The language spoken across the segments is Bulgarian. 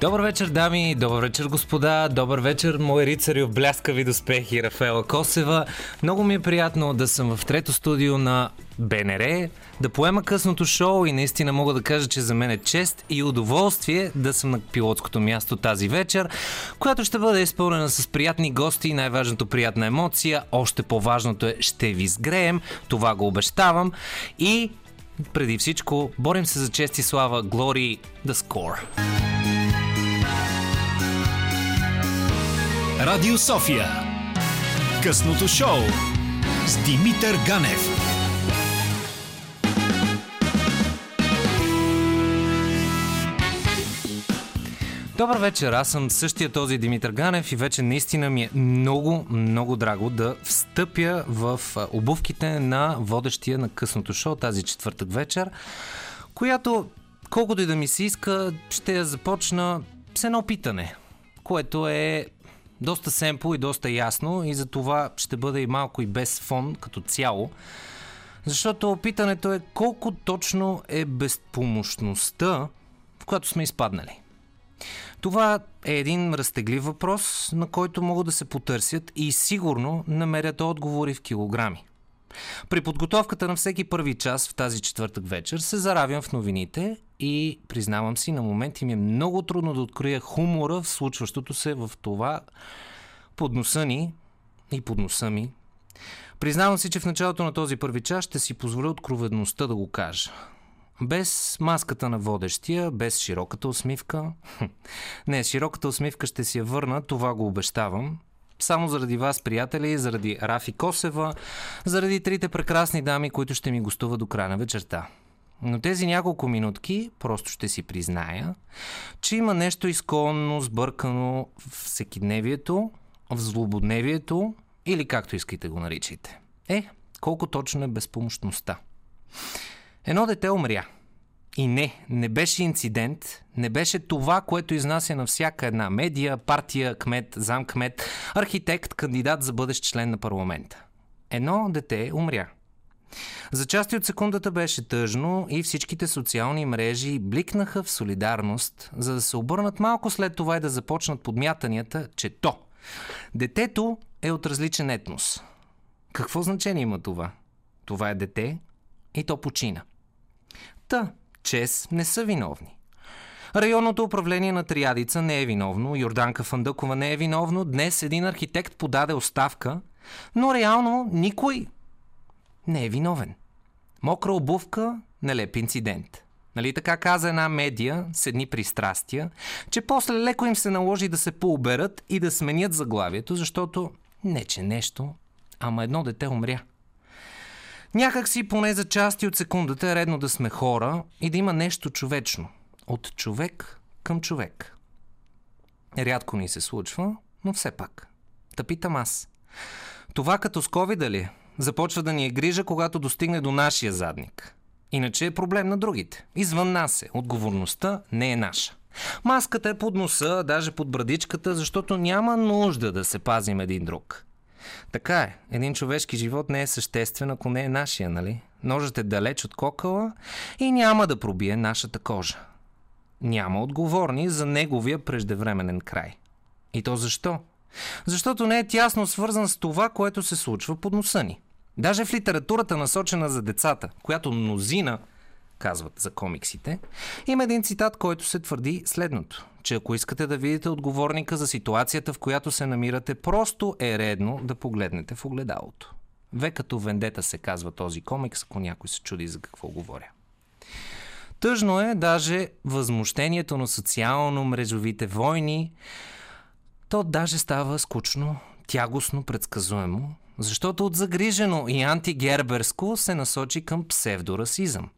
Добър вечер, дами, добър вечер, господа, добър вечер, мои рицари в бляскави доспехи Рафаела Косева. Много ми е приятно да съм в трето студио на БНР, да поема късното шоу и наистина мога да кажа, че за мен е чест и удоволствие да съм на пилотското място тази вечер, която ще бъде изпълнена с приятни гости и най-важното приятна емоция. Още по-важното е ще ви сгреем, това го обещавам. И преди всичко, борим се за чест и слава, Glory the Score. Радио София. Късното шоу с Димитър Ганев. Добър вечер, аз съм същия този Димитър Ганев и вече наистина ми е много, много драго да встъпя в обувките на водещия на късното шоу тази четвъртък вечер, която колкото и да ми се иска, ще я започна с едно питане, което е доста семпо и доста ясно и за това ще бъде и малко и без фон като цяло. Защото питането е колко точно е безпомощността, в която сме изпаднали. Това е един разтеглив въпрос, на който могат да се потърсят и сигурно намерят отговори в килограми. При подготовката на всеки първи час в тази четвъртък вечер се заравям в новините и признавам си, на моменти ми е много трудно да открия хумора в случващото се в това подноса ни и подноса ми. Признавам си, че в началото на този първи час ще си позволя откроведността да го кажа. Без маската на водещия, без широката усмивка. Не, широката усмивка ще си я върна, това го обещавам. Само заради вас, приятели, заради Рафи Косева, заради трите прекрасни дами, които ще ми гостуват до края на вечерта. Но тези няколко минутки просто ще си призная, че има нещо изконно, сбъркано в всекидневието, в злободневието или както искате го наричайте. Е, колко точно е безпомощността. Едно дете умря. И не, не беше инцидент, не беше това, което изнася на всяка една медия, партия, кмет, замкмет, архитект, кандидат за бъдещ член на парламента. Едно дете умря. За части от секундата беше тъжно и всичките социални мрежи бликнаха в солидарност, за да се обърнат малко след това и да започнат подмятанията, че то, детето е от различен етнос. Какво значение има това? Това е дете и то почина. Та, ЧЕС не са виновни. Районното управление на Триадица не е виновно, Йорданка Фандъкова не е виновно, днес един архитект подаде оставка, но реално никой не е виновен. Мокра обувка, нелеп инцидент. Нали така каза една медия с едни пристрастия, че после леко им се наложи да се поуберат и да сменят заглавието, защото не че нещо, ама едно дете умря. Някак си поне за части от секундата е редно да сме хора и да има нещо човечно. От човек към човек. Рядко ни се случва, но все пак. Та питам аз. Това като с COVID ли? Започва да ни е грижа, когато достигне до нашия задник. Иначе е проблем на другите. Извън нас е. Отговорността не е наша. Маската е под носа, даже под брадичката, защото няма нужда да се пазим един друг. Така е. Един човешки живот не е съществен, ако не е нашия, нали? Ножът е далеч от кокала и няма да пробие нашата кожа. Няма отговорни за неговия преждевременен край. И то защо? Защото не е тясно свързан с това, което се случва под носа ни. Даже в литературата, насочена за децата, която мнозина казват за комиксите, има един цитат, който се твърди следното че ако искате да видите отговорника за ситуацията, в която се намирате, просто е редно да погледнете в огледалото. Ве като Вендета се казва този комикс, ако някой се чуди за какво говоря. Тъжно е даже възмущението на социално-мрежовите войни. То даже става скучно, тягостно, предсказуемо, защото от загрижено и антигерберско се насочи към псевдорасизъм.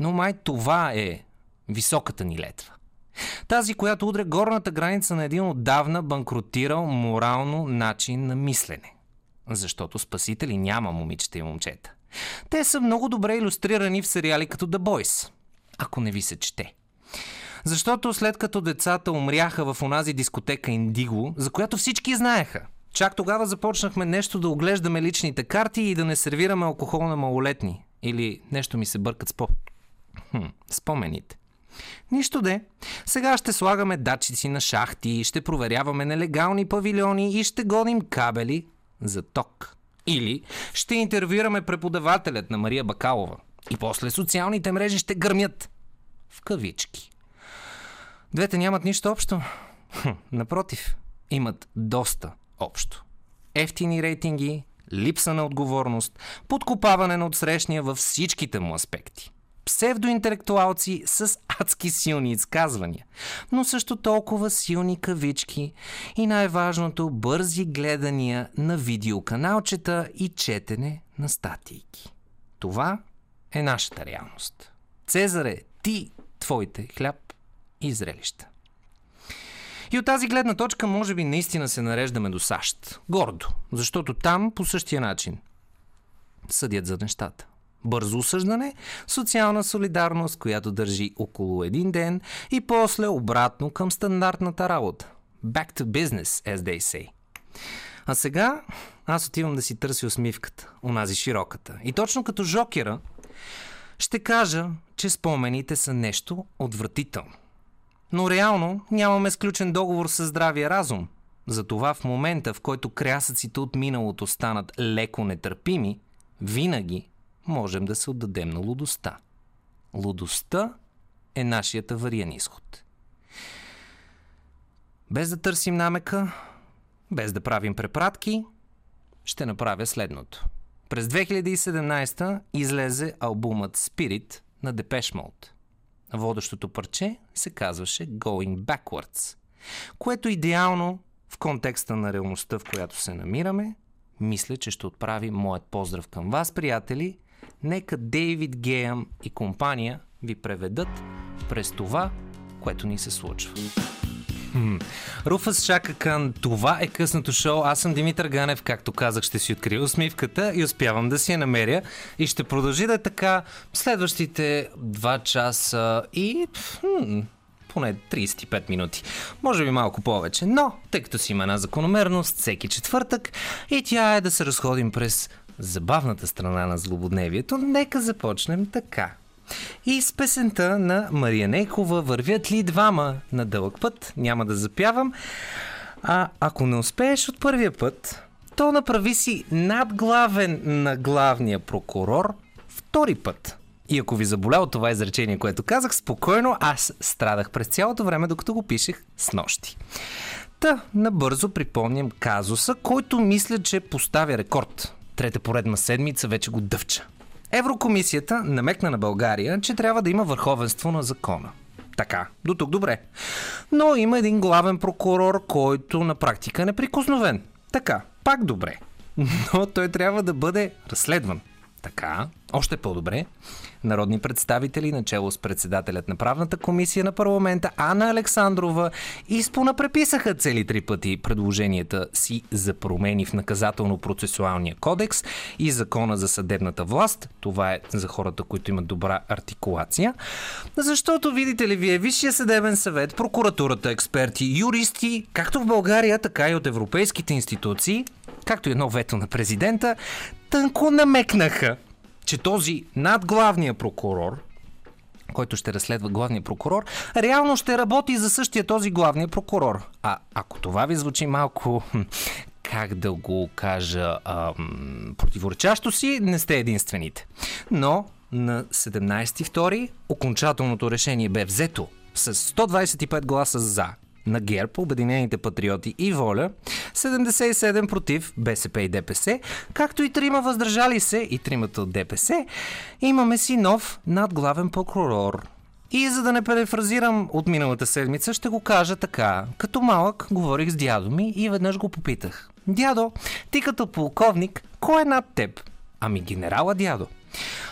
Но май това е високата ни летва. Тази, която удря горната граница на един отдавна банкротирал морално начин на мислене. Защото спасители няма момичета и момчета. Те са много добре иллюстрирани в сериали като The Boys, ако не ви се чете. Защото след като децата умряха в онази дискотека Индиго, за която всички знаеха, чак тогава започнахме нещо да оглеждаме личните карти и да не сервираме алкохол на малолетни. Или нещо ми се бъркат спо... хм, спомените. Нищо де. Сега ще слагаме датчици на шахти, ще проверяваме нелегални павилиони и ще гоним кабели за ток. Или ще интервюираме преподавателят на Мария Бакалова. И после социалните мрежи ще гърмят. В кавички. Двете нямат нищо общо. Хм, напротив, имат доста общо. Ефтини рейтинги, липса на отговорност, подкопаване на отсрещния във всичките му аспекти. Псевдоинтелектуалци с адски силни изказвания, но също толкова силни кавички и най-важното бързи гледания на видеоканалчета и четене на статийки. Това е нашата реалност. Цезаре, ти, твоите хляб и зрелища. И от тази гледна точка, може би, наистина се нареждаме до САЩ. Гордо, защото там по същия начин съдят за нещата. Бързо осъждане, социална солидарност, която държи около един ден и после обратно към стандартната работа. Back to business, as they say. А сега аз отивам да си търся усмивката, онази широката. И точно като жокера ще кажа, че спомените са нещо отвратително. Но реално нямаме сключен договор с здравия разум. Затова в момента, в който крясъците от миналото станат леко нетърпими, винаги можем да се отдадем на лудостта. Лудостта е нашият авариен изход. Без да търсим намека, без да правим препратки, ще направя следното. През 2017 излезе албумът Spirit на Depeche Mode. Водещото парче се казваше Going Backwards, което идеално в контекста на реалността, в която се намираме, мисля, че ще отправи моят поздрав към вас, приятели. Нека Дейвид Геям и компания ви преведат през това, което ни се случва. Руфас Шака Кан, това е късното шоу. Аз съм Димитър Ганев, както казах, ще си открия усмивката и успявам да си я намеря. И ще продължи да е така следващите 2 часа и хм, поне 35 минути. Може би малко повече, но тъй като си има една закономерност всеки четвъртък и тя е да се разходим през забавната страна на злободневието, нека започнем така. И с песента на Мария Нейкова вървят ли двама на дълъг път, няма да запявам. А ако не успееш от първия път, то направи си надглавен на главния прокурор втори път. И ако ви заболя от това изречение, което казах, спокойно аз страдах през цялото време, докато го пишех с нощи. Та, набързо припомням казуса, който мисля, че поставя рекорд. Трета поредна седмица вече го дъвча. Еврокомисията намекна на България, че трябва да има върховенство на закона. Така, до тук добре. Но има един главен прокурор, който на практика е неприкосновен. Така, пак добре. Но той трябва да бъде разследван. Така, още по-добре, народни представители, начало с председателят на правната комисия на парламента Анна Александрова изпона преписаха цели три пъти предложенията си за промени в наказателно-процесуалния кодекс и закона за съдебната власт. Това е за хората, които имат добра артикулация. Защото, видите ли, вие Висшия съдебен съвет, прокуратурата, експерти, юристи, както в България, така и от европейските институции, както и едно вето на президента, тънко намекнаха, че този надглавния прокурор, който ще разследва главния прокурор, реално ще работи за същия този главния прокурор. А ако това ви звучи малко как да го кажа, противоречащо си, не сте единствените. Но на 17.2 окончателното решение бе взето с 125 гласа за на ГЕРБ, Обединените патриоти и Воля, 77 против БСП и ДПС, както и трима въздържали се и тримата от ДПС, имаме си нов надглавен прокурор. И за да не перефразирам от миналата седмица, ще го кажа така. Като малък говорих с дядо ми и веднъж го попитах. Дядо, ти като полковник, кой е над теб? Ами генерала дядо.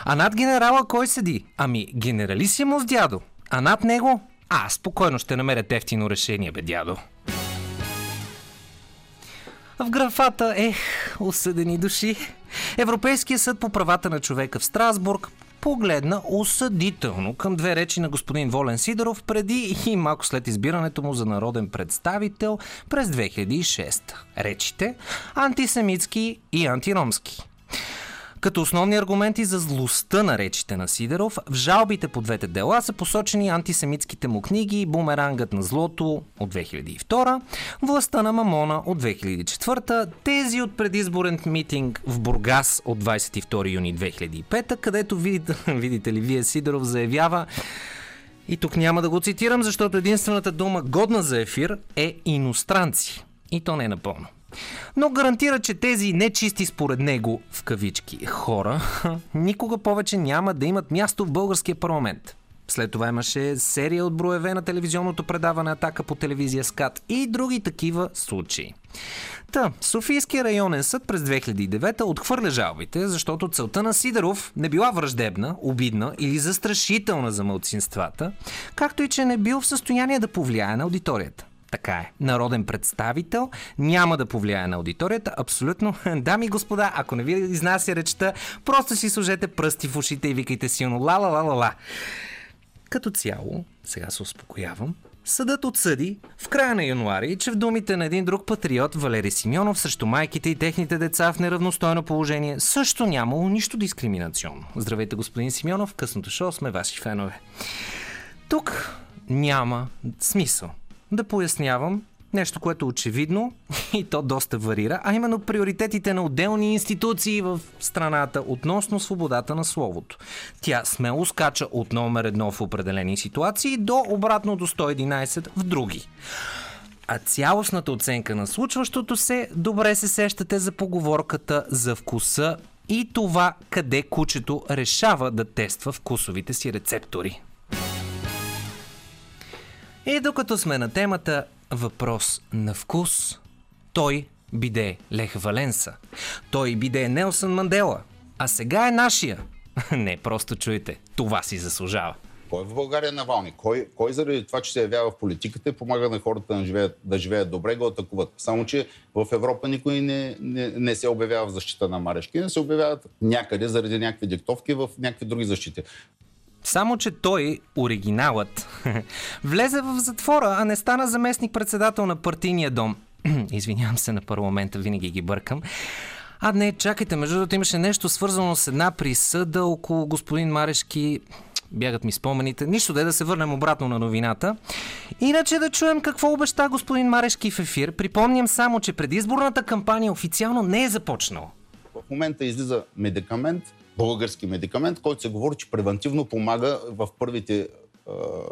А над генерала кой седи? Ами генералисимус дядо. А над него а, спокойно ще намеря ефтино решение, бе, дядо. В графата, ех, осъдени души. Европейския съд по правата на човека в Страсбург погледна осъдително към две речи на господин Волен Сидоров преди и малко след избирането му за народен представител през 2006. Речите антисемитски и антиромски. Като основни аргументи за злостта на речите на Сидеров, в жалбите по двете дела са посочени антисемитските му книги Бумерангът на злото от 2002, Властта на Мамона от 2004, тези от предизборен митинг в Бургас от 22 юни 2005, където видите, видите ли вие Сидеров заявява и тук няма да го цитирам, защото единствената дума годна за ефир е иностранци. И то не е напълно. Но гарантира, че тези нечисти според него, в кавички, хора, никога повече няма да имат място в българския парламент. След това имаше серия от броеве на телевизионното предаване Атака по телевизия СКАТ и други такива случаи. Та, Софийския районен съд през 2009 отхвърля жалбите, защото целта на Сидоров не била враждебна, обидна или застрашителна за мълцинствата, както и че не бил в състояние да повлияе на аудиторията. Така е. Народен представител няма да повлияе на аудиторията. Абсолютно. Дами и господа, ако не ви изнася речта, просто си сложете пръсти в ушите и викайте силно ла-ла-ла-ла-ла. Като цяло, сега се успокоявам, Съдът отсъди в края на януари, че в думите на един друг патриот, Валери Симеонов, срещу майките и техните деца в неравностойно положение, също нямало нищо дискриминационно. Здравейте, господин Симеонов, късното шоу сме ваши фенове. Тук няма смисъл да пояснявам нещо, което е очевидно и то доста варира, а именно приоритетите на отделни институции в страната относно свободата на словото. Тя смело скача от номер едно в определени ситуации до обратно до 111 в други. А цялостната оценка на случващото се добре се сещате за поговорката за вкуса и това къде кучето решава да тества вкусовите си рецептори. И докато сме на темата въпрос на вкус, той биде Лех Валенса. Той биде Нелсън Мандела. А сега е нашия. Не, просто чуйте. Това си заслужава. Кой е в България Навални? Кой, кой заради това, че се явява в политиката и помага на хората да живеят, да живеят добре, го атакуват? Само, че в Европа никой не, не, не се обявява в защита на Марешки, не се обявяват някъде заради някакви диктовки в някакви други защити. Само, че той, оригиналът, влезе в затвора, а не стана заместник председател на партийния дом. Извинявам се на парламента, винаги ги бъркам. А не, чакайте, между другото имаше нещо свързано с една присъда около господин Марешки. Бягат ми спомените. Нищо да е да се върнем обратно на новината. Иначе да чуем какво обеща господин Марешки в ефир. Припомням само, че предизборната кампания официално не е започнала. В момента излиза медикамент, български медикамент, който се говори, че превентивно помага в първите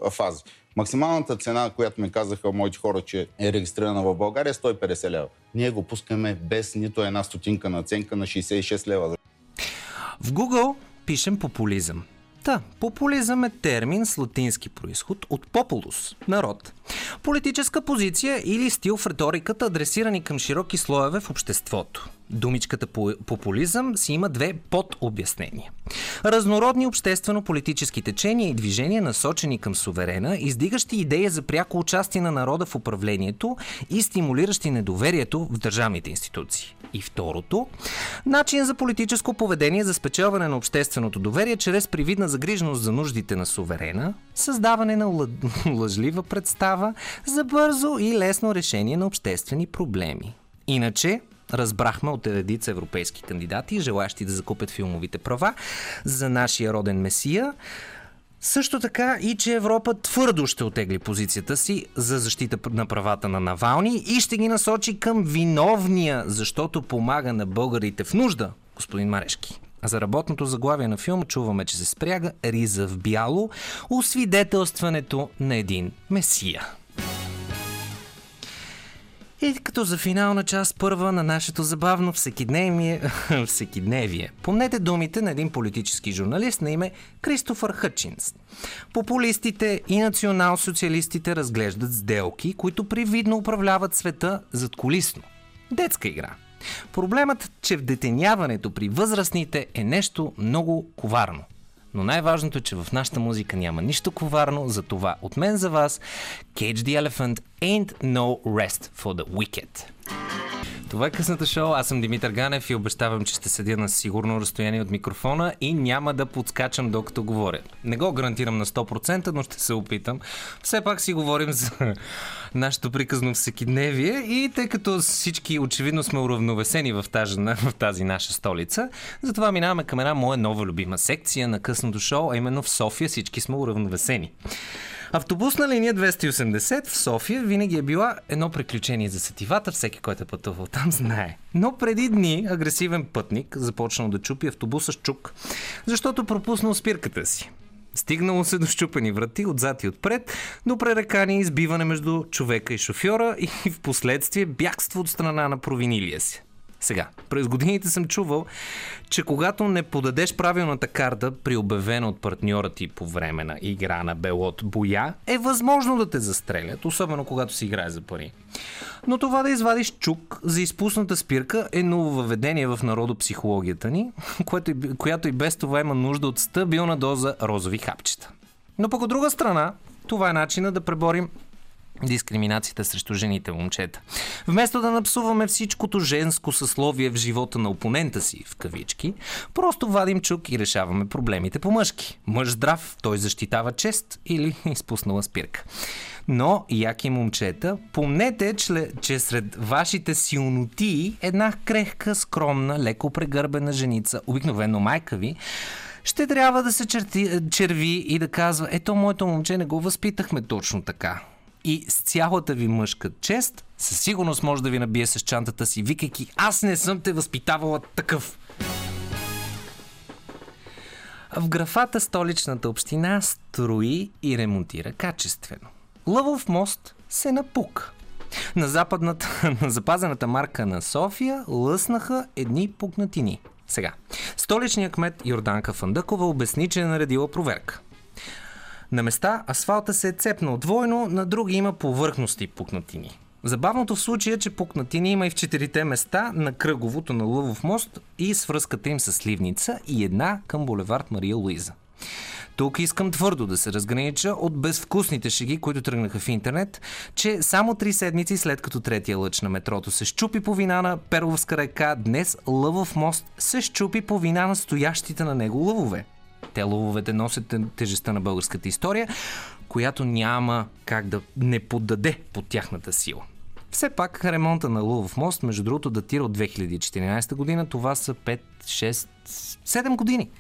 а, фази. Максималната цена, която ми казаха моите хора, че е регистрирана в България, е 150 лева. Ние го пускаме без нито една стотинка наценка на 66 лева. В Google пишем популизъм. Та, популизъм е термин с латински происход от популус – народ. Политическа позиция или стил в риториката, адресирани към широки слоеве в обществото. Думичката популизъм си има две подобяснения. Разнородни обществено-политически течения и движения, насочени към суверена, издигащи идея за пряко участие на народа в управлението и стимулиращи недоверието в държавните институции. И второто – начин за политическо поведение за спечелване на общественото доверие чрез привидна загриженост за нуждите на суверена, създаване на лъжлива представа за бързо и лесно решение на обществени проблеми. Иначе, разбрахме от редица европейски кандидати, желащи да закупят филмовите права за нашия роден месия. Също така и, че Европа твърдо ще отегли позицията си за защита на правата на Навални и ще ги насочи към виновния, защото помага на българите в нужда, господин Марешки. А за работното заглавие на филма чуваме, че се спряга Риза в бяло, освидетелстването на един месия. И като за финална част първа на нашето забавно всекидневие, всекидневие. Помнете думите на един политически журналист на име Кристофър Хътчинс. Популистите и национал-социалистите разглеждат сделки, които привидно управляват света зад колисно. Детска игра. Проблемът, че в детеняването при възрастните е нещо много коварно – но най-важното е, че в нашата музика няма нищо коварно, за това от мен за вас Cage the Elephant Ain't No Rest for the Wicked. Това е късното шоу. Аз съм Димитър Ганев и обещавам, че ще седя на сигурно разстояние от микрофона и няма да подскачам докато говоря. Не го гарантирам на 100%, но ще се опитам. Все пак си говорим за нашето приказно всекидневие и тъй като всички очевидно сме уравновесени в тази, в тази наша столица, затова минаваме към една моя нова любима секция на късното шоу, а именно в София всички сме уравновесени. Автобусна линия 280 в София винаги е била едно приключение за сетивата. Всеки, който е пътувал там, знае. Но преди дни агресивен пътник започнал да чупи автобуса с чук, защото пропуснал спирката си. Стигнало се до щупени врати отзад и отпред, до пререкание избиване между човека и шофьора и в последствие бягство от страна на провинилия се. Сега, през годините съм чувал, че когато не подадеш правилната карта при обявена от партньора ти по време на игра на белот боя, е възможно да те застрелят, особено когато си играе за пари. Но това да извадиш чук за изпусната спирка е ново въведение в народопсихологията ни, което, която и без това има нужда от стабилна доза розови хапчета. Но пък от друга страна, това е начина да преборим дискриминацията срещу жените момчета. Вместо да напсуваме всичкото женско съсловие в живота на опонента си, в кавички, просто вадим чук и решаваме проблемите по мъжки. Мъж здрав, той защитава чест или изпуснала спирка. Но, яки момчета, помнете, че сред вашите силноти една крехка, скромна, леко прегърбена женица, обикновено майка ви, ще трябва да се черти, черви и да казва, ето моето момче не го възпитахме точно така и с цялата ви мъжка чест, със сигурност може да ви набие с чантата си, викайки аз не съм те възпитавала такъв. В графата столичната община строи и ремонтира качествено. Лъвов мост се напук. На, западната, на запазената марка на София лъснаха едни пукнатини. Сега, столичният кмет Йорданка Фандъкова обясни, че е наредила проверка. На места асфалта се е цепнал двойно, на други има повърхности пукнатини. Забавното в случая е, че пукнатини има и в четирите места на кръговото на Лъвов мост и свръзката им с Сливница и една към булевард Мария Луиза. Тук искам твърдо да се разгранича от безвкусните шеги, които тръгнаха в интернет, че само три седмици след като третия лъч на метрото се щупи по вина на Перловска река, днес Лъвов мост се щупи по вина на стоящите на него лъвове. Те лъвовете носят тежестта на българската история, която няма как да не поддаде под тяхната сила. Все пак ремонта на Лъвов мост, между другото, датира от 2014 година. Това са 5, 6, 7 години.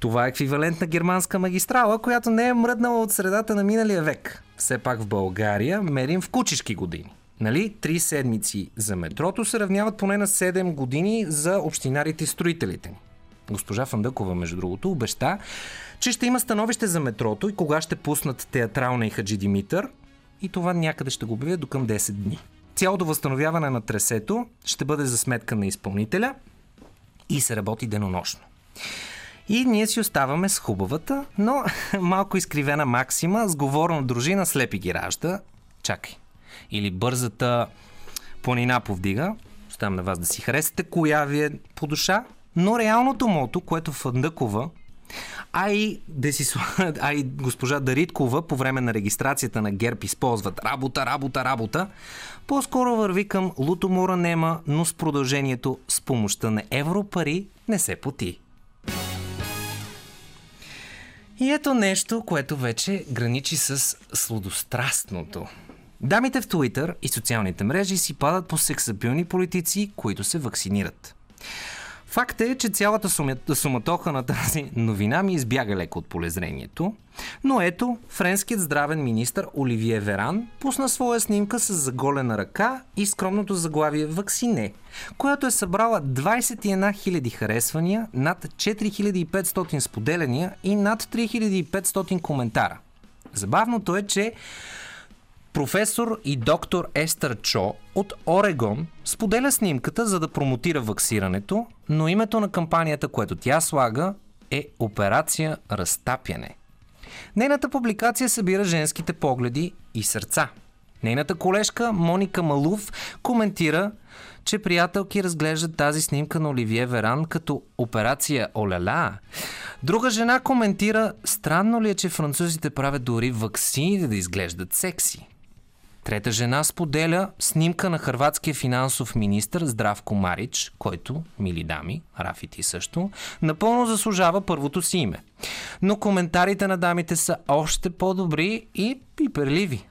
Това е еквивалент на германска магистрала, която не е мръднала от средата на миналия век. Все пак в България мерим в кучешки години. Нали? Три седмици за метрото се равняват поне на 7 години за общинарите и строителите ни госпожа Фандъкова, между другото, обеща, че ще има становище за метрото и кога ще пуснат театрална и Хаджи Димитър и това някъде ще го обявят до към 10 дни. Цялото възстановяване на тресето ще бъде за сметка на изпълнителя и се работи денонощно. И ние си оставаме с хубавата, но малко изкривена максима, сговорна дружина слепи ги ражда. Чакай. Или бързата планина повдига. Оставам на вас да си харесате коя ви е по душа. Но реалното мото, което Фандъкова, а и, Десисла, а и госпожа Дариткова по време на регистрацията на ГЕРБ използват работа, работа, работа, по-скоро върви към Лутомора нема, но с продължението с помощта на европари не се поти. И ето нещо, което вече граничи с сладострастното. Дамите в Твитър и социалните мрежи си падат по сексапилни политици, които се вакцинират. Факт е, че цялата суматоха на тази новина ми избяга леко от полезрението. Но ето, френският здравен министр Оливие Веран пусна своя снимка с заголена ръка и скромното заглавие Ваксине, която е събрала 21 000 харесвания, над 4500 споделяния и над 3500 коментара. Забавното е, че Професор и доктор Естър Чо от Орегон споделя снимката, за да промотира ваксирането, но името на кампанията, което тя слага, е Операция Разтапяне. Нейната публикация събира женските погледи и сърца. Нейната колежка Моника Малув коментира, че приятелки разглеждат тази снимка на Оливие Веран като операция Оляла. Друга жена коментира, странно ли е, че французите правят дори ваксини да изглеждат секси. Трета жена споделя снимка на хрватския финансов министр Здравко Марич, който, мили дами, Рафи ти също, напълно заслужава първото си име. Но коментарите на дамите са още по-добри и пиперливи.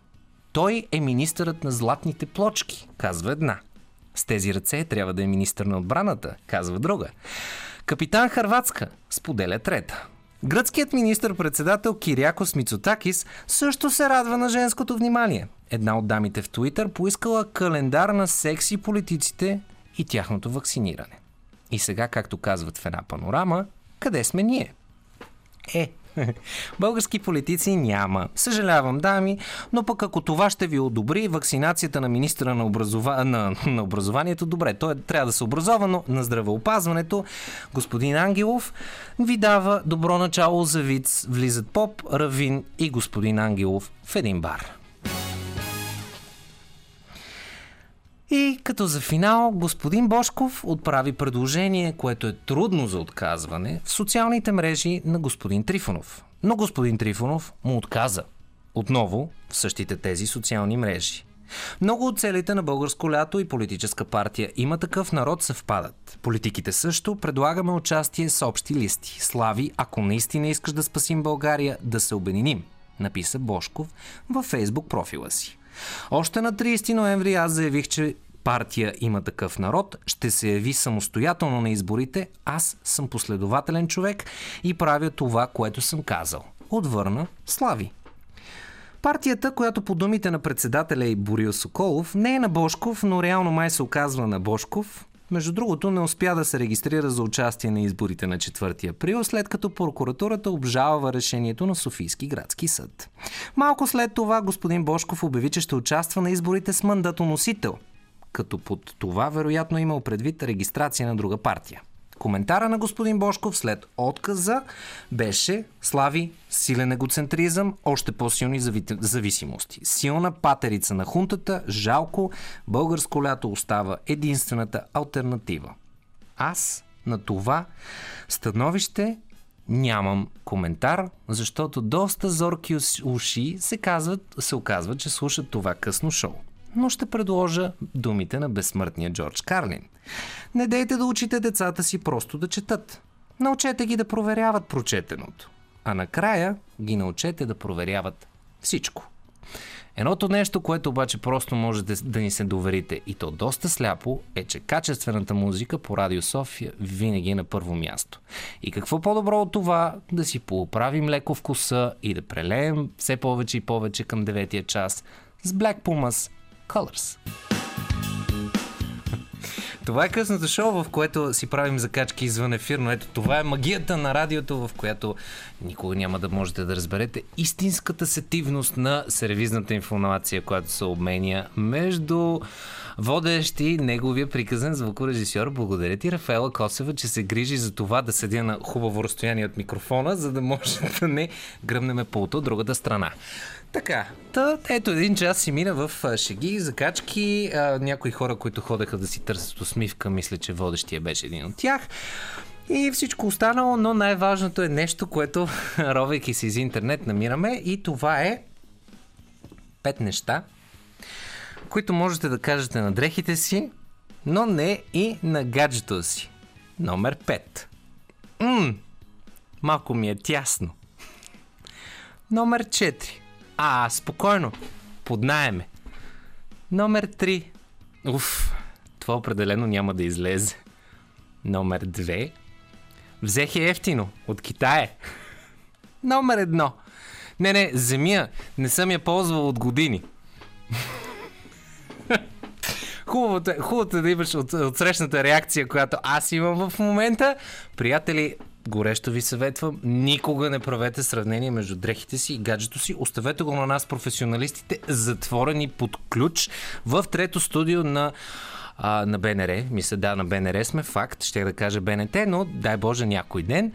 Той е министърът на златните плочки, казва една. С тези ръце трябва да е министър на отбраната, казва друга. Капитан Харватска споделя трета. Гръцкият министр-председател Кирякос Мицотакис също се радва на женското внимание. Една от дамите в Туитър поискала календар на секси политиците и тяхното вакциниране. И сега, както казват в една панорама, къде сме ние? Е, Български политици няма. Съжалявам, дами, но пък ако това ще ви одобри вакцинацията на министра на, образова... на, на образованието, добре, той трябва да се образова, но на здравеопазването, господин Ангелов ви дава добро начало за виц. Влизат Поп, Равин и господин Ангелов в един бар. И като за финал, господин Бошков отправи предложение, което е трудно за отказване, в социалните мрежи на господин Трифонов. Но господин Трифонов му отказа. Отново в същите тези социални мрежи. Много от целите на българско лято и политическа партия има такъв народ съвпадат. Политиките също предлагаме участие с общи листи. Слави, ако наистина искаш да спасим България, да се обединим, написа Бошков във фейсбук профила си. Още на 30 ноември аз заявих, че партия има такъв народ, ще се яви самостоятелно на изборите, аз съм последователен човек и правя това, което съм казал. Отвърна Слави. Партията, която по думите на председателя и Борил Соколов, не е на Бошков, но реално май се оказва на Бошков, между другото, не успя да се регистрира за участие на изборите на 4 април, след като прокуратурата обжалва решението на Софийски градски съд. Малко след това господин Бошков обяви, че ще участва на изборите с мандатоносител, като под това вероятно имал предвид регистрация на друга партия. Коментара на господин Бошков след отказа беше слави силен егоцентризъм, още по-силни зависимости. Силна патерица на хунтата, жалко, българско лято остава единствената альтернатива. Аз на това становище нямам коментар, защото доста зорки уши се, казват, се оказват, че слушат това късно шоу но ще предложа думите на безсмъртния Джордж Карлин. Не дейте да учите децата си просто да четат. Научете ги да проверяват прочетеното. А накрая ги научете да проверяват всичко. Едното нещо, което обаче просто можете да ни се доверите и то доста сляпо, е, че качествената музика по Радио София винаги е на първо място. И какво по-добро от това да си поуправим леко вкуса и да прелеем все повече и повече към деветия час с Black Pumas Colors. Това е късното шоу, в което си правим закачки извън ефир, но ето това е магията на радиото, в която никога няма да можете да разберете истинската сетивност на сервизната информация, която се обменя между водещи неговия приказен звукорежисьор. Благодаря ти, Рафаела Косева, че се грижи за това да седя на хубаво разстояние от микрофона, за да може да не гръмнеме от другата страна. Така, та, ето един час си мина в шеги, закачки. А, някои хора, които ходеха да си търсят усмивка, мисля, че водещия беше един от тях. И всичко останало, но най-важното е нещо, което, ровейки си из интернет, намираме и това е пет неща, които можете да кажете на дрехите си, но не и на гаджето си. Номер 5. Мм, малко ми е тясно. Номер 4. А, спокойно. Поднаеме. Номер 3. Уф, това определено няма да излезе. Номер 2. Взех е ефтино. От Китая. Номер 1. Не, не, земя. Не съм я ползвал от години. Хубавото, е, хубавото е да имаш от, от срещната реакция, която аз имам в момента. Приятели, горещо ви съветвам, никога не правете сравнение между дрехите си и гаджето си. Оставете го на нас, професионалистите, затворени под ключ в трето студио на а, на БНР. Мисля, да, на БНР сме, факт, ще да кажа БНТ, но дай Боже някой ден.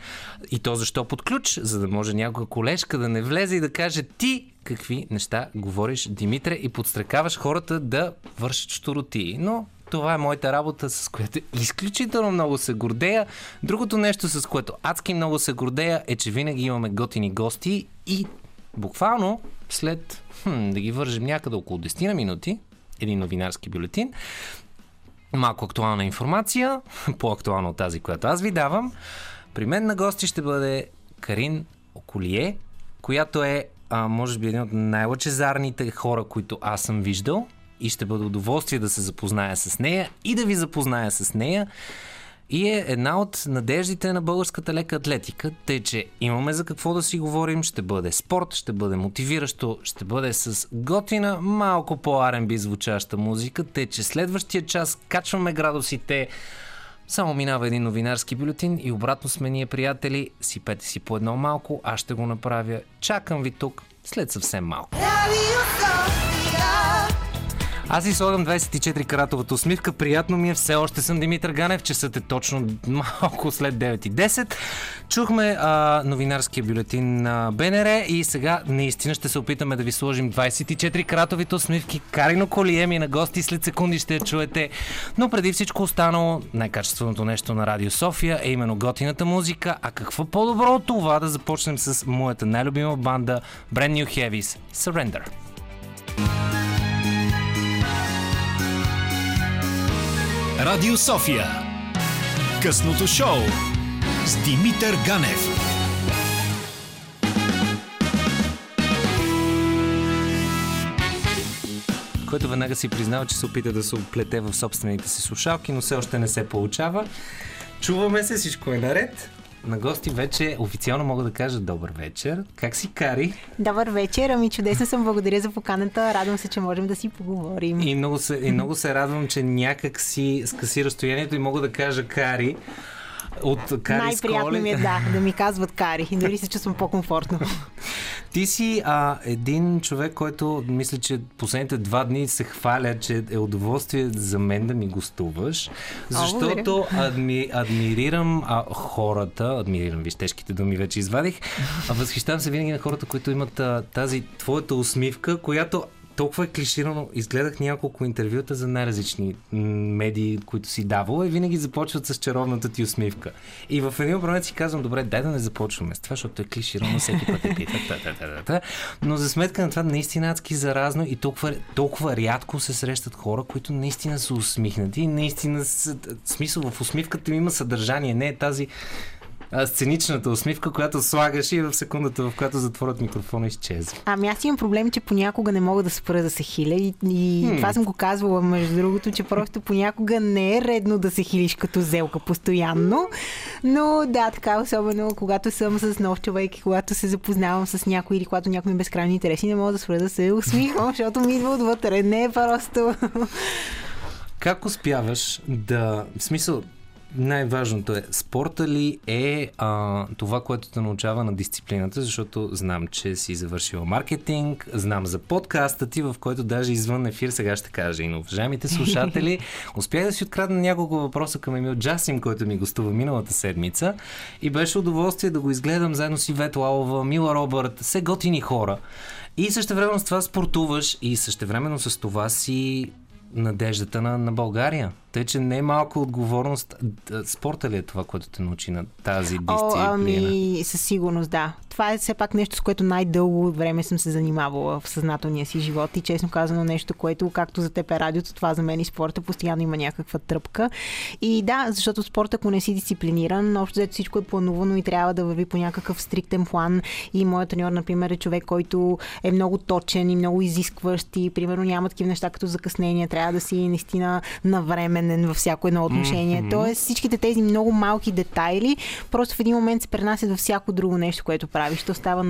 И то защо под ключ? За да може някоя колежка да не влезе и да каже ти какви неща говориш, Димитре, и подстрекаваш хората да вършат штороти. Но това е моята работа, с която изключително много се гордея. Другото нещо, с което адски много се гордея, е, че винаги имаме готини гости и буквално след, хм, да ги вържем някъде около 10 на минути, един новинарски бюлетин, малко актуална информация, по-актуална от тази, която аз ви давам. При мен на гости ще бъде Карин Околие, която е, а, може би, един от най-лъчезарните хора, които аз съм виждал и ще бъде удоволствие да се запозная с нея и да ви запозная с нея. И е една от надеждите на българската лека атлетика, тъй че имаме за какво да си говорим, ще бъде спорт, ще бъде мотивиращо, ще бъде с готина, малко по-R&B звучаща музика, тъй че следващия час качваме градусите, само минава един новинарски бюлетин и обратно сме ние приятели, сипете си по едно малко, аз ще го направя, чакам ви тук след съвсем малко. Аз си слагам 24 каратовата усмивка. Приятно ми е. Все още съм Димитър Ганев. Часът е точно малко след 9 и 10. Чухме а, новинарския бюлетин на БНР и сега наистина ще се опитаме да ви сложим 24 каратовите усмивки. Карино Колиеми на гости след секунди ще я чуете. Но преди всичко останало, най-качественото нещо на Радио София е именно готината музика. А какво по-добро от това да започнем с моята най-любима банда Brand New Heavies Surrender. Радио София. Късното шоу с Димитър Ганев. който веднага си признава, че се опита да се оплете в собствените си слушалки, но все още не се получава. Чуваме се, всичко е наред. На гости вече официално мога да кажа добър вечер. Как си, Кари? Добър вечер, ами чудесно съм. Благодаря за поканата. Радвам се, че можем да си поговорим. И много се, и много се радвам, че някак си скъси разстоянието и мога да кажа Кари. От Кари Най-приятно ми е да, да ми казват Кари. И дори се чувствам по-комфортно. Ти си а, един човек, който мисля, че последните два дни се хваля, че е удоволствие за мен да ми гостуваш, защото адми, адмирирам а, хората, адмирирам, виж, тежките думи вече извадих, а възхищавам се винаги на хората, които имат а, тази твоята усмивка, която толкова е клиширано. Изгледах няколко интервюта за най-различни медии, които си давала и винаги започват с чаровната ти усмивка. И в един момент си казвам, добре, дай да не започваме с това, защото е клиширано, всеки път е пита. Но за сметка на това наистина адски заразно и толкова, толкова рядко се срещат хора, които наистина са усмихнати и наистина са, смисъл в усмивката им има съдържание. Не е тази сценичната усмивка, която слагаш и в секундата, в която затворят микрофона, изчезва. Ами аз имам проблем, че понякога не мога да спра да се хиля и, и hmm. това съм го казвала, между другото, че просто понякога не е редно да се хилиш като зелка постоянно. Но да, така, особено когато съм с нов човек и когато се запознавам с някой или когато някой ми е безкрайно интереси, не мога да спра да се усмихвам, защото ми идва отвътре. Не е просто... Как успяваш да... В смисъл, най-важното е, спорта ли е а, това, което те научава на дисциплината, защото знам, че си завършила маркетинг, знам за подкаста ти, в който даже извън ефир сега ще кажа и на уважаемите слушатели. Успях да си открадна няколко въпроса към Емил Джасим, който ми гостува миналата седмица и беше удоволствие да го изгледам заедно с Ивет Лалова, Мила Робърт, все готини хора. И също времено с това спортуваш и също времено с това си надеждата на, на България. Тъй, че не е малко отговорност. Спорта ли е това, което те научи на тази дисциплина? О, ами, със сигурност, да. Това е все пак нещо, с което най-дълго време съм се занимавала в съзнателния си живот и честно казано нещо, което, както за теб е радиото, това за мен и спорта постоянно има някаква тръпка. И да, защото спорт, ако не си дисциплиниран, общо взето всичко е планувано и трябва да върви по някакъв стриктен план. И моят треньор, например, е човек, който е много точен и много изискващ и, примерно, няма такива неща като закъснения. Трябва да си наистина навременен във всяко едно отношение. Mm-hmm. Тоест, всичките тези много малки детайли просто в един момент се пренасят във всяко друго нещо, което правиш. То става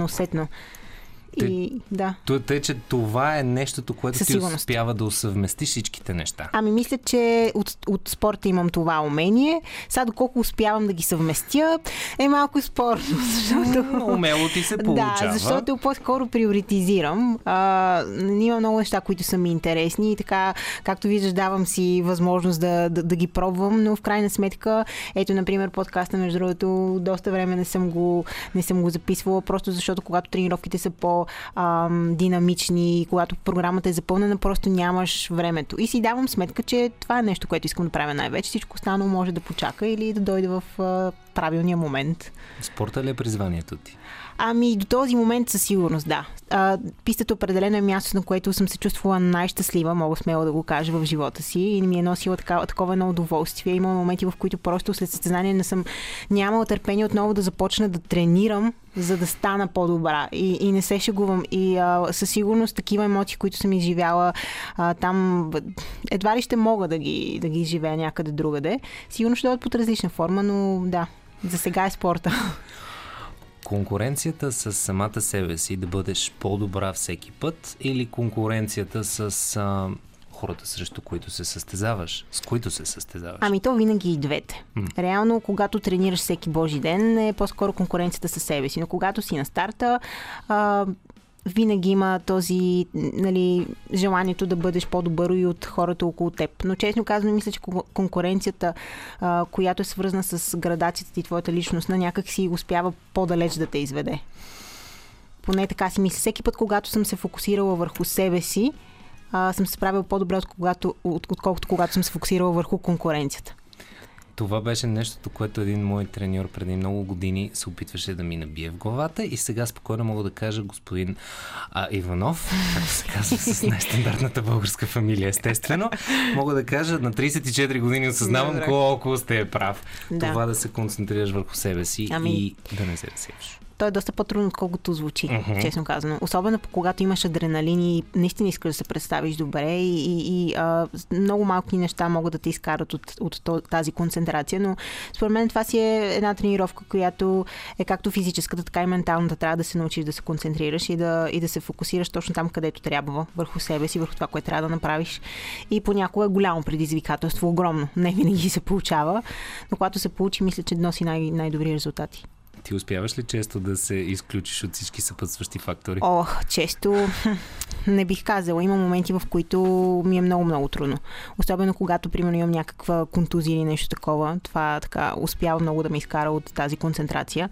неусетно. И, да. Тъй, че това е нещото, което ти успява да усъвмести всичките неща. Ами мисля, че от, от спорта имам това умение. Сега доколко успявам да ги съвместя е малко спорно, защото... Умело ти се получава. Да, защото по-скоро приоритизирам. А, има много неща, които са ми интересни и така, както виждаш, давам си възможност да, да, да ги пробвам, но в крайна сметка, ето, например, подкаста, между другото, доста време не съм го, не съм го записвала, просто защото когато тренировките са по по-динамични, когато програмата е запълнена, просто нямаш времето. И си давам сметка, че това е нещо, което искам да правя най-вече. Всичко останало може да почака или да дойде в правилния момент. Спорта ли е призванието ти? Ами до този момент със сигурност, да. А, пистата определено е място, на което съм се чувствала най-щастлива, мога смело да го кажа в живота си и ми е носила такава, такова едно удоволствие. Има моменти, в които просто след състезание не съм нямала търпение отново да започна да тренирам, за да стана по-добра. И, и не се шегувам. И а, със сигурност такива емоции, които съм изживяла а, там, едва ли ще мога да ги, да ги изживея някъде другаде. Сигурно ще дойдат под различна форма, но да, за сега е спорта. Конкуренцията с самата себе си да бъдеш по-добра всеки път или конкуренцията с а, хората, срещу които се състезаваш, с които се състезаваш? Ами то винаги и двете. Mm. Реално, когато тренираш всеки божи ден, е по-скоро конкуренцията със себе си. Но когато си на старта, а, винаги има този нали, желанието да бъдеш по-добър и от хората около теб. Но честно казано, мисля, че конкуренцията, а, която е свързана с градацията и твоята личност, на някак си успява по-далеч да те изведе. Поне така си мисля. Всеки път, когато съм се фокусирала върху себе си, а, съм се справила по-добре, от когато, от, отколкото когато съм се фокусирала върху конкуренцията. Това беше нещото, което един мой треньор преди много години се опитваше да ми набие в главата и сега спокойно мога да кажа господин а, Иванов, както се казва с най-стандартната българска фамилия, естествено. Мога да кажа, на 34 години осъзнавам колко сте прав. Да. Това да се концентрираш върху себе си ами... и да не се разсеваш то е доста по-трудно, отколкото звучи, uh-huh. честно казано. Особено когато имаш адреналин и наистина искаш да се представиш добре и, и, и а, много малки неща могат да те изкарат от, от тази концентрация, но според мен това си е една тренировка, която е както физическата, така и менталната. Трябва да се научиш да се концентрираш и да, и да се фокусираш точно там, където трябва, върху себе си, върху това, което трябва да направиш. И понякога е голямо предизвикателство, огромно. Не винаги се получава, но когато се получи, мисля, че носи най- най-добри резултати. Ти успяваш ли често да се изключиш от всички съпътстващи фактори? Ох, често не бих казала. Има моменти, в които ми е много-много трудно. Особено когато, примерно, имам някаква контузия или нещо такова. Това така успява много да ме изкара от тази концентрация.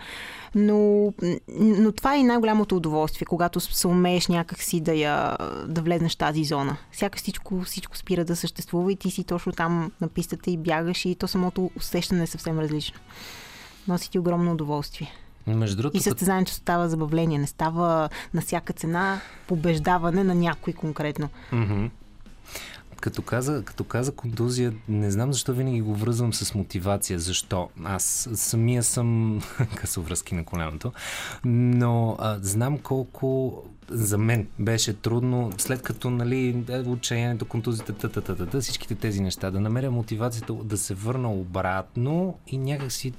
Но, но това е най-голямото удоволствие, когато се умееш някакси да, я, да влезнеш в тази зона. Сякаш всичко, всичко спира да съществува и ти си точно там на пистата и бягаш и то самото усещане е съвсем различно носи ти огромно удоволствие. Между другото, и състезанието става забавление, не става на всяка цена побеждаване на някой конкретно. Mm-hmm. Като каза, като каза контузия, не знам защо винаги го връзвам с мотивация. Защо? Аз самия съм късовръзки на коляното, но а, знам колко за мен беше трудно, след като нали, отчаянието, контузията, та, всичките тези неща, да намеря мотивацията да се върна обратно и някак си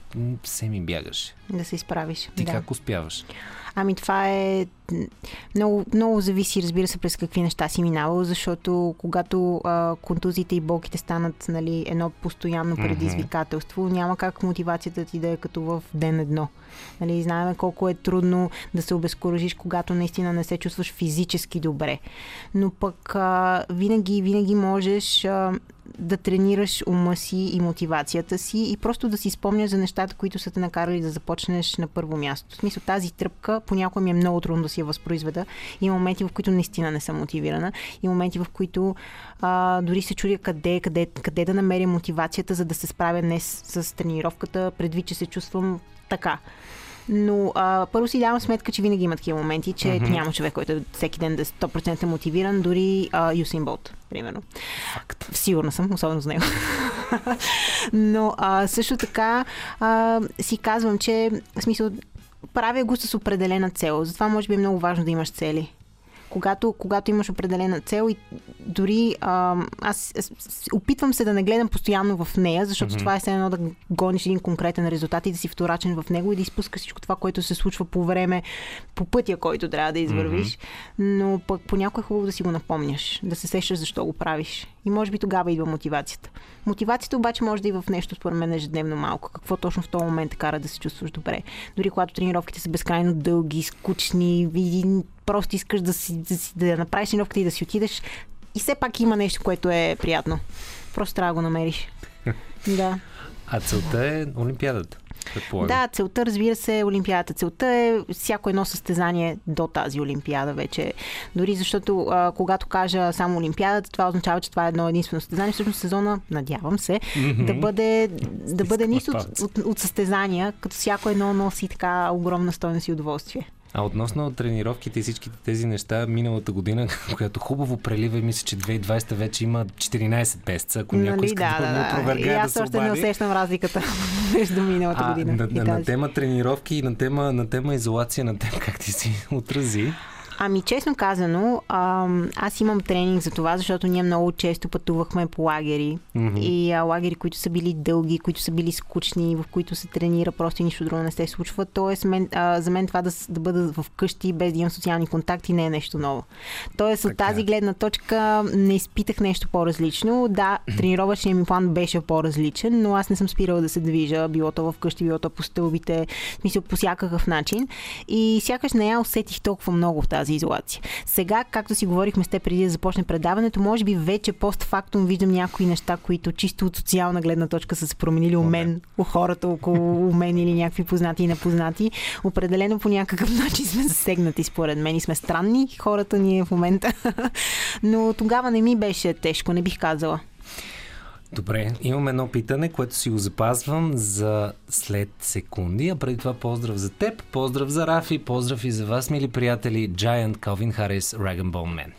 се ми бягаше. Да се изправиш. Ти да. как успяваш? Ами това е много, много зависи, разбира се, през какви неща си минавал, защото когато а, контузиите и болките станат нали, едно постоянно предизвикателство, mm-hmm. няма как мотивацията ти да е като в ден едно. Нали, знаем колко е трудно да се обезкуражиш, когато наистина не се чувстваш физически добре. Но пък а, винаги, винаги можеш а, да тренираш ума си и мотивацията си и просто да си спомняш за нещата, които са те накарали да започнеш на първо място. В смисъл тази тръпка понякога ми е много трудно да си я възпроизведа. Има моменти, в които наистина не съм мотивирана. И моменти, в които а, дори се чудя къде, къде, къде да намеря мотивацията, за да се справя днес с тренировката, предвид, че се чувствам така. Но а, първо си давам сметка, че винаги има такива моменти, че mm-hmm. няма човек, който е всеки ден да е 100% мотивиран, дори а, Юсин Болт, примерно. Факт. Сигурна съм, особено с него. Но а, също така а, си казвам, че в смисъл правя го с определена цел. Затова може би е много важно да имаш цели когато, когато имаш определена цел и дори а, аз, аз опитвам се да не гледам постоянно в нея, защото mm-hmm. това е все едно да гониш един конкретен резултат и да си вторачен в него и да изпускаш всичко това, което се случва по време, по пътя, който трябва да извървиш. Mm-hmm. Но пък понякога е хубаво да си го напомняш, да се сещаш защо го правиш. И може би тогава идва мотивацията. Мотивацията обаче може да и в нещо, според мен, ежедневно малко. Какво точно в този момент кара да се чувстваш добре. Дори когато тренировките са безкрайно дълги, скучни, и просто искаш да, си, да, си, да направиш тренировката и да си отидеш. И все пак има нещо, което е приятно. Просто трябва да го намериш. да. А целта е Олимпиадата. Предполагам. Да, целта, разбира се, е Олимпиадата. Целта е всяко едно състезание до тази Олимпиада вече. Дори защото, а, когато кажа само Олимпиадата, това означава, че това е едно единствено състезание. Всъщност сезона, надявам се, mm-hmm. да бъде, да бъде нищо от, от, от състезания, като всяко едно носи така огромна стойност и удоволствие. А относно тренировките и всичките тези неща, миналата година, която хубаво прелива и мисля, че 2020 вече има 14 месеца, ако някой нали, иска да, да, да да, да аз още не усещам разликата между миналата а, година на, и на, на тема тренировки и на тема, на тема изолация, на тема как ти си отрази. Ами, честно казано, а, аз имам тренинг за това, защото ние много често пътувахме по лагери. Mm-hmm. И а, лагери, които са били дълги, които са били скучни, в които се тренира, просто нищо друго не се случва. Тоест, мен, а, за мен това да, да бъда в къщи без да имам социални контакти не е нещо ново. Тоест, така. от тази гледна точка не изпитах нещо по-различно. Да, тренировъчният ми план беше по-различен, но аз не съм спирала да се движа, било то в къщи, било то по стълбите, в смисъл по всякакъв начин. И сякаш не я усетих толкова много в тази тази изолация. Сега, както си говорихме с те преди да започне предаването, може би вече постфактум виждам някои неща, които чисто от социална гледна точка са се променили у мен, у хората около мен или някакви познати и непознати. Определено по някакъв начин сме засегнати според мен и сме странни хората ние в момента. Но тогава не ми беше тежко, не бих казала. Добре, имам едно питане, което си го запазвам за след секунди. А преди това поздрав за теб, поздрав за Рафи, поздрав и за вас, мили приятели, Giant Calvin Harris, Dragon Bone Man.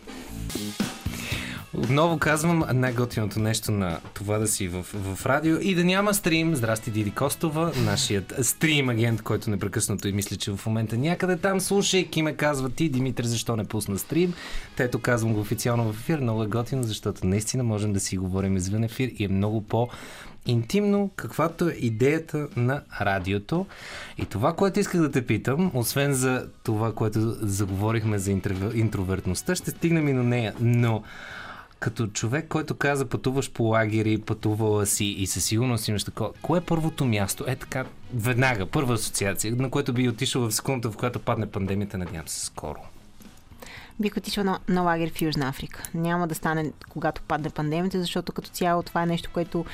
Отново казвам най-готиното нещо на това да си в, в радио и да няма стрим. Здрасти, Диди Костова, нашият стрим агент, който непрекъснато и мисля, че в момента някъде там слушайки ме казва ти, Димитър, защо не пусна стрим. Тето казвам го официално в ефир. Много е готино, защото наистина можем да си говорим извън ефир и е много по- интимно, каквато е идеята на радиото. И това, което исках да те питам, освен за това, което заговорихме за интровертността, ще стигнем и на нея. Но като човек, който каза пътуваш по лагери, пътувала си и със сигурност имаш такова, кое е първото място? Е така, веднага, първа асоциация, на което би отишъл в секундата, в която падне пандемията, надявам се скоро. Бих отишла на, на лагер в Южна Африка. Няма да стане, когато падне пандемията, защото като цяло това е нещо, което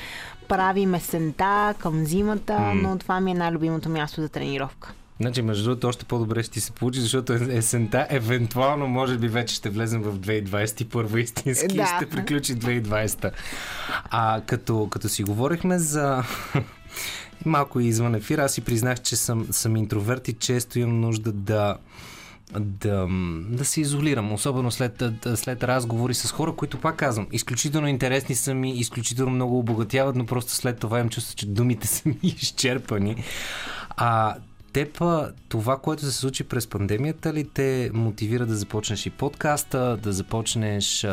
прави месента към зимата, mm. но това ми е най-любимото място за тренировка. Значи, между другото, още по-добре ще ти се получи, защото есента, евентуално, може би вече ще влезем в 2021 истински да. и ще приключи 2020. А като, като си говорихме за малко извън ефир, аз си признах, че съм, съм интроверт и често имам нужда да да, да се изолирам, особено след, след разговори с хора, които пак казвам, изключително интересни са ми, изключително много обогатяват, но просто след това им чувство, че думите са ми изчерпани. А теб това, което се случи през пандемията ли те мотивира да започнеш и подкаста, да започнеш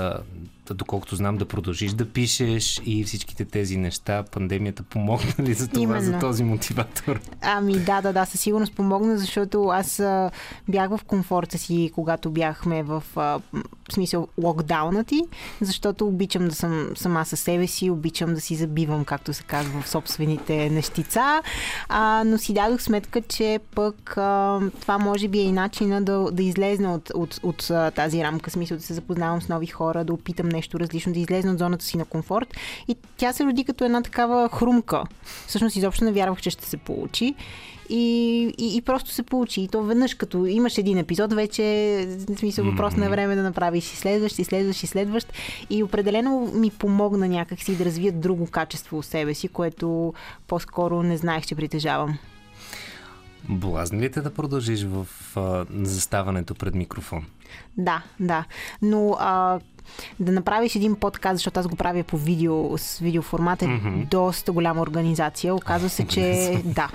доколкото знам, да продължиш да пишеш и всичките тези неща. Пандемията помогна ли за това, Именно. за този мотиватор? Ами да, да, да, със сигурност помогна, защото аз а, бях в комфорта си, когато бяхме в, а, в смисъл локдауна ти, защото обичам да съм сама със себе си, обичам да си забивам, както се казва, в собствените нещица, а, но си дадох сметка, че пък а, това може би е и начина да, да излезна от, от, от, от тази рамка, смисъл да се запознавам с нови хора, да опитам нещо нещо различно, да излезе от зоната си на комфорт. И тя се роди като една такава хрумка. Всъщност изобщо не вярвах, че ще се получи. И, и, и просто се получи. И то веднъж, като имаш един епизод, вече в смисъл въпрос на време да направиш и следващ, и следващ, и следващ. И определено ми помогна някакси да развия друго качество у себе си, което по-скоро не знаех, че притежавам. Блазни ли те да продължиш в а, заставането пред микрофон? Да, да. Но а, да направиш един подкаст, защото аз го правя по видео, с видеоформат е mm-hmm. доста голяма организация. Оказва се, че да.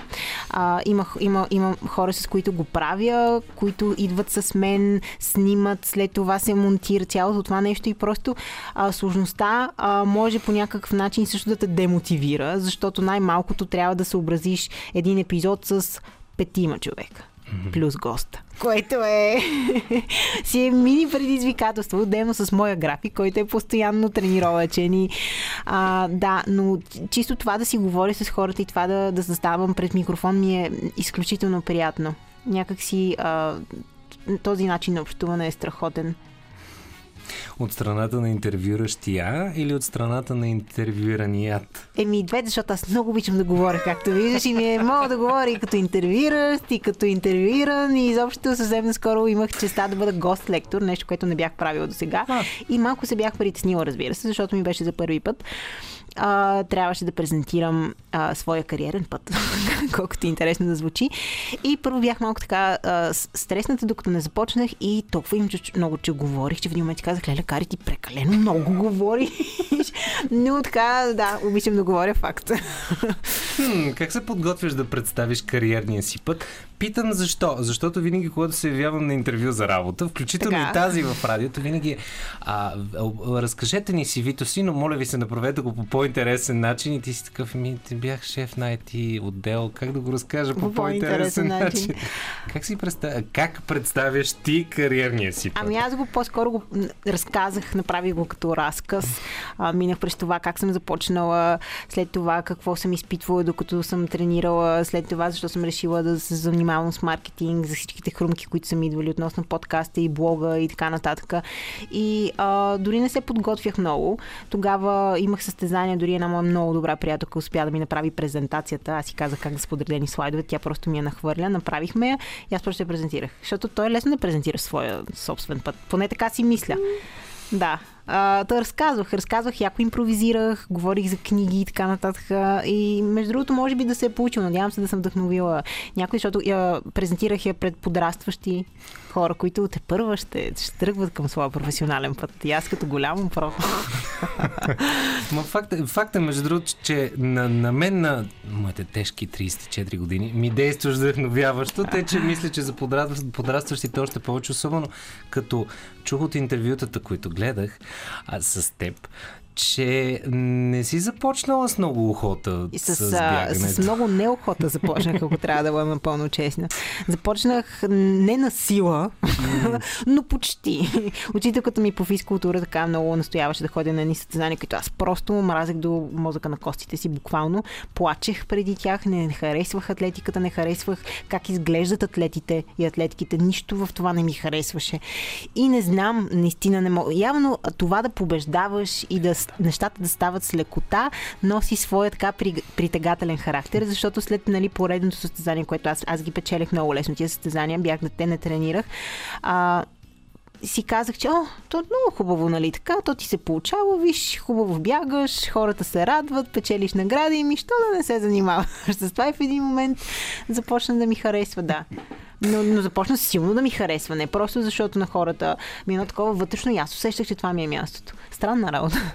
А, има, има, има хора, с които го правя, които идват с мен, снимат, след това се монтира цялото това нещо и просто а, сложността а, може по някакъв начин също да те демотивира, защото най-малкото трябва да съобразиш един епизод с петима човека mm-hmm. плюс госта. Което е си е мини предизвикателство, отделно с моя график, който е постоянно тренировачен. И, а, да, но чисто това да си говоря с хората и това да, да заставам пред микрофон ми е изключително приятно. Някак си а, този начин на общуване е страхотен. От страната на интервюращия или от страната на интервюираният? Еми, двете, защото аз много обичам да говоря, както виждаш, и ми е мога да говоря и като интервюиращ, и като интервюиран, и изобщо съвсем наскоро имах честа да бъда гост-лектор, нещо, което не бях правила до сега. И малко се бях притеснила, разбира се, защото ми беше за първи път а, трябваше да презентирам а, своя кариерен път, колкото е интересно да звучи. И първо бях малко така а, стресната, докато не започнах и толкова им че, много, че говорих, че в един момент казах, леле, кари ти прекалено много говори. Но така, да, обичам да говоря факт. Хм, как се подготвяш да представиш кариерния си път? Питам защо. Защото винаги, когато се явявам на интервю за работа, включително така. и тази в радиото, винаги а, разкажете ни си вито си, но моля ви се, направете го по по-интересен начин и ти си такъв, ми ти бях шеф на IT отдел, как да го разкажа по, по по-интересен, начин? начин? как си представя, как представяш ти кариерния си път? Ами аз го по-скоро го разказах, направих го като разказ, а, минах през това как съм започнала, след това какво съм изпитвала докато съм тренирала, след това защо съм решила да се занимавам с маркетинг, за всичките хрумки, които са ми идвали относно подкаста и блога и така нататък. И а, дори не се подготвях много. Тогава имах състезание, дори една моя много добра приятелка успя да ми направи презентацията. Аз си казах как да са подредени слайдове, тя просто ми я нахвърля, направихме я и аз просто я презентирах. Защото той е лесно да презентира своя собствен път. Поне така си мисля. Да. А, да разказвах, разказвах, яко импровизирах, говорих за книги и така нататък. И между другото, може би да се е получило. Надявам се да съм вдъхновила някой, защото я презентирах я пред подрастващи хора, които те първа ще, ще тръгват към своя професионален път. И аз като голям про. Ма факт, факт е, между другото, че на, на мен на моите тежки 34 години ми действаш вдъхновяващо, те, че мисля, че за подрастващите още повече, особено като чух от интервютата, които гледах а, с теб, че не си започнала с много охота и с, с бягането. С много неохота започнах, ако трябва да бъдем напълно честна. Започнах не на сила, mm. но почти. Учителката ми по физкултура така много настояваше да ходя на едни състезания, които аз просто мразех до мозъка на костите си буквално. Плачех преди тях, не харесвах атлетиката, не харесвах как изглеждат атлетите и атлетките. Нищо в това не ми харесваше. И не знам, наистина не мога. Явно това да побеждаваш и да нещата да стават с лекота, носи своя така притегателен характер, защото след нали, поредното състезание, което аз, аз ги печелих много лесно, тия състезания, бях дете, не тренирах, а, си казах, че о, то е много хубаво, нали така, то ти се получава, виж, хубаво бягаш, хората се радват, печелиш награди и ми, що да не се занимаваш с това и в един момент започна да ми харесва, да. Но, но започна силно да ми харесва, не просто защото на хората ми е едно такова вътрешно и аз усещах, че това ми е мястото. Странна работа.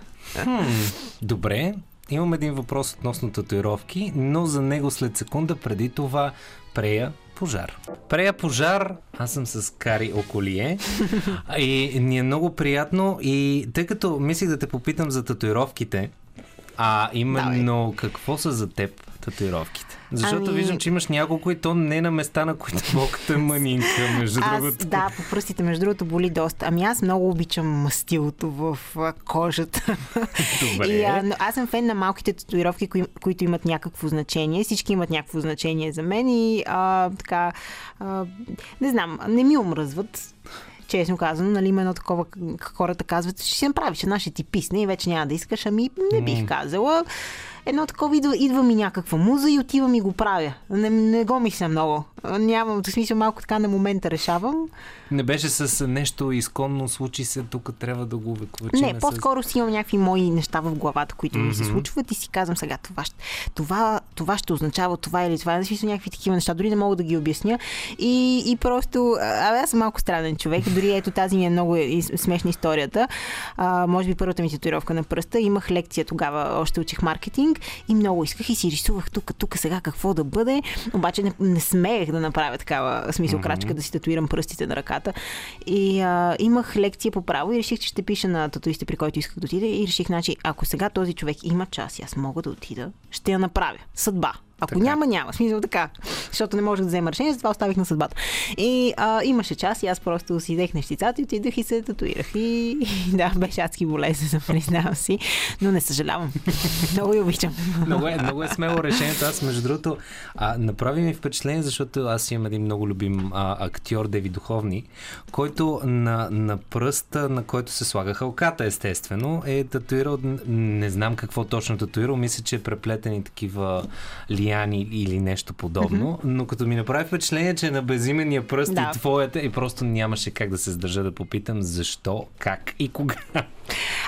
Добре, имам един въпрос относно татуировки, но за него след секунда преди това прея пожар. Прея пожар, аз съм с Кари Околие и ни е много приятно и тъй като мислих да те попитам за татуировките, а именно Давай. какво са за теб татуировките? Защото ами... виждам, че имаш няколко и то не на места, на които болката е манинка, между аз, другото. Да, по пръстите, между другото, боли доста. Ами аз много обичам мастилото в кожата. Добре. И, а, но аз съм фен на малките татуировки, кои, които имат някакво значение. Всички имат някакво значение за мен и а, така, а, не знам, не ми омръзват честно казано, нали, има едно такова, хората казват, ще си направиш една, ще ти писне и вече няма да искаш, ами не бих казала едно такова идва, идва ми някаква муза и отивам и го правя. Не, не го мисля много. Нямам, в смисъл малко така на момента решавам. Не беше с нещо изконно, случи се, тук трябва да го увековечим. Не, по-скоро си имам някакви мои неща в главата, които mm-hmm. ми се случват и си казвам сега това, това, това ще означава това или това. Смисъл някакви такива неща, дори не мога да ги обясня. И, и просто, а, аз съм малко странен човек. Дори ето тази ми е много смешна историята. А, може би първата ми татуировка на пръста. Имах лекция тогава, още учих маркетинг и много исках и си рисувах тук, тук сега какво да бъде. Обаче не, не смеех да направя такава смисъл mm-hmm. крачка, да си татуирам пръстите на ръката. И а, имах лекция по право и реших, че ще пиша на татуиста, при който исках да отида. И реших, значи, ако сега този човек има час и аз мога да отида, ще я направя. Съдба Ако Така. няма, няма. Смисъл така. Защото не можех да взема решение, затова оставих на съдбата. И а, имаше час и аз просто си взех нещицата и отидох и се татуирах. И, и да, беше адски болезнен, признавам си. Но не съжалявам. Много я обичам. много, е, много е смело решението. Аз, между другото, а, направи ми впечатление, защото аз имам един много любим а, актьор, Деви Духовни, който на, на пръста, на който се слага халката, естествено, е татуирал, не знам какво точно татуирал, мисля, че е преплетени такива лияни или нещо подобно, но като ми направи впечатление, че е на безименния пръст Да. и твоята, и просто нямаше как да се сдържа да попитам защо, как и кога.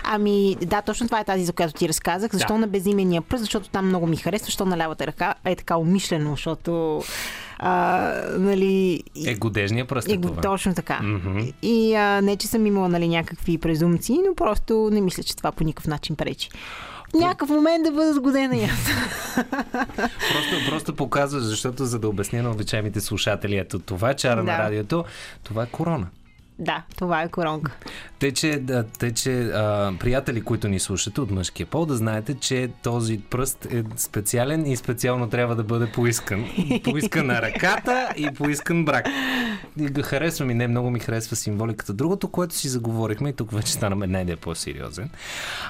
Ами, да, точно това е тази, за която ти разказах. Защо Да. на безименния пръст? Защото там много ми харесва. Защо на лявата ръка е така умишлено, защото а, нали... Е годежния пръст е, това. точно така. Мгм. И а, не, че съм имала нали, някакви презумции, но просто не мисля, че това по никакъв начин пречи. Някакъв момент да бъда сгодена и аз. Просто, просто показва, защото за да обясня на обичайните слушатели, ето това чара на Да. радиото, това е корона. Да, това е коронка. Тъй, че, да, тъй, че а, приятели, които ни слушате от мъжкия пол, да знаете, че този пръст е специален и специално трябва да бъде поискан. Поискан на ръката и поискан брак. И харесва ми, не много ми харесва символиката. Другото, което си заговорихме, и тук вече станаме не да е по-сериозен,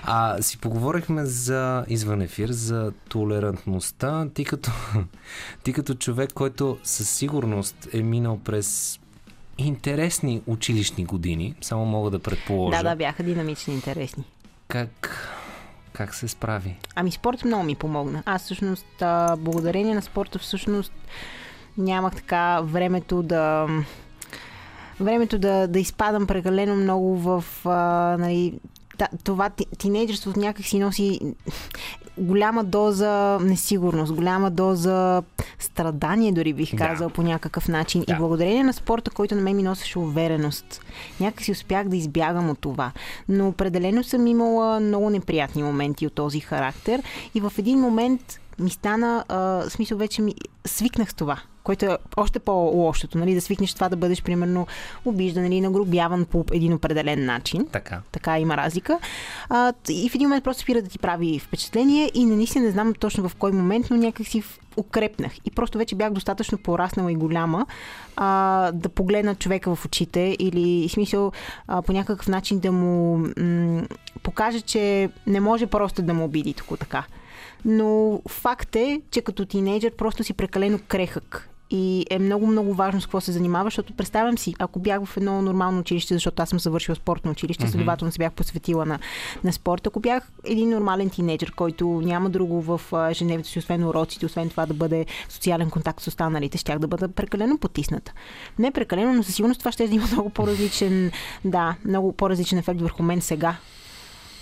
а, си поговорихме за извън ефир, за толерантността, ти като, ти като човек, който със сигурност е минал през интересни училищни години, само мога да предположа. Да, да, бяха динамични, интересни. Как, как се справи? Ами спорт много ми помогна. Аз всъщност, благодарение на спорта, всъщност нямах така времето да времето да, да изпадам прекалено много в а, нали, това ти- тинейджерството някак си носи голяма доза несигурност, голяма доза страдание, дори бих Да. казал по някакъв начин. Да. И благодарение на спорта, който на мен ми носеше увереност, някак си успях да избягам от това. Но определено съм имала много неприятни моменти от този характер и в един момент ми стана, а, смисъл вече ми свикнах с това, което е още по-лошото, нали, да свикнеш това да бъдеш примерно обиждан или нагрубяван по един определен начин. Така. Така има разлика. А, и в един момент просто спира да ти прави впечатление и наистина не знам точно в кой момент, но някак си укрепнах. И просто вече бях достатъчно пораснала и голяма а, да погледна човека в очите или смисъл а, по някакъв начин да му м- покажа, че не може просто да му обиди тук така. Но факт е, че като тинейджър просто си прекалено крехък. И е много, много важно с какво се занимава, защото представям си, ако бях в едно нормално училище, защото аз съм завършила спортно училище, mm-hmm. следователно се бях посветила на, на спорта, ако бях един нормален тинейджър, който няма друго в а, ежедневието си, освен уроците, освен това да бъде социален контакт с останалите, щях да бъда прекалено потисната. Не прекалено, но със сигурност това ще да има много по-различен, да, много по-различен ефект върху мен сега.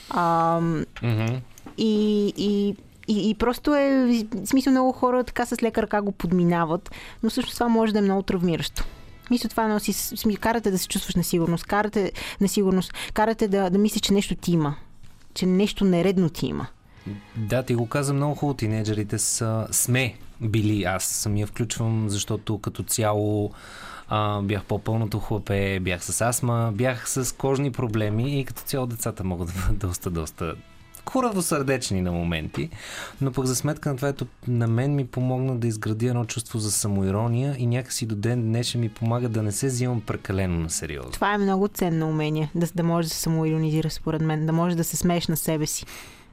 Ам, Мгм. и, и, и, и просто е, в смисъл много хора така с лека ръка го подминават, но всъщност това може да е много травмиращо. Мисля, това носи, сми, карате да се чувстваш несигурност, карате, несигурност, карате да, да мислиш, че нещо ти има, че нещо нередно ти има. Да, ти го каза много хубаво. Тинейджерите са, сме били. Аз самия включвам, защото като цяло а, бях по-пълното хлапе, бях с астма, бях с кожни проблеми и като цяло децата могат да бъдат доста, доста хуравосърдечни на моменти, но пък за сметка на това, ето, на мен ми помогна да изградя едно чувство за самоирония и някакси до ден днешен ми помага да не се взимам прекалено на сериозно. Това е много ценно умение, да, да можеш да се самоиронизираш според мен, да можеш да се смееш на себе си.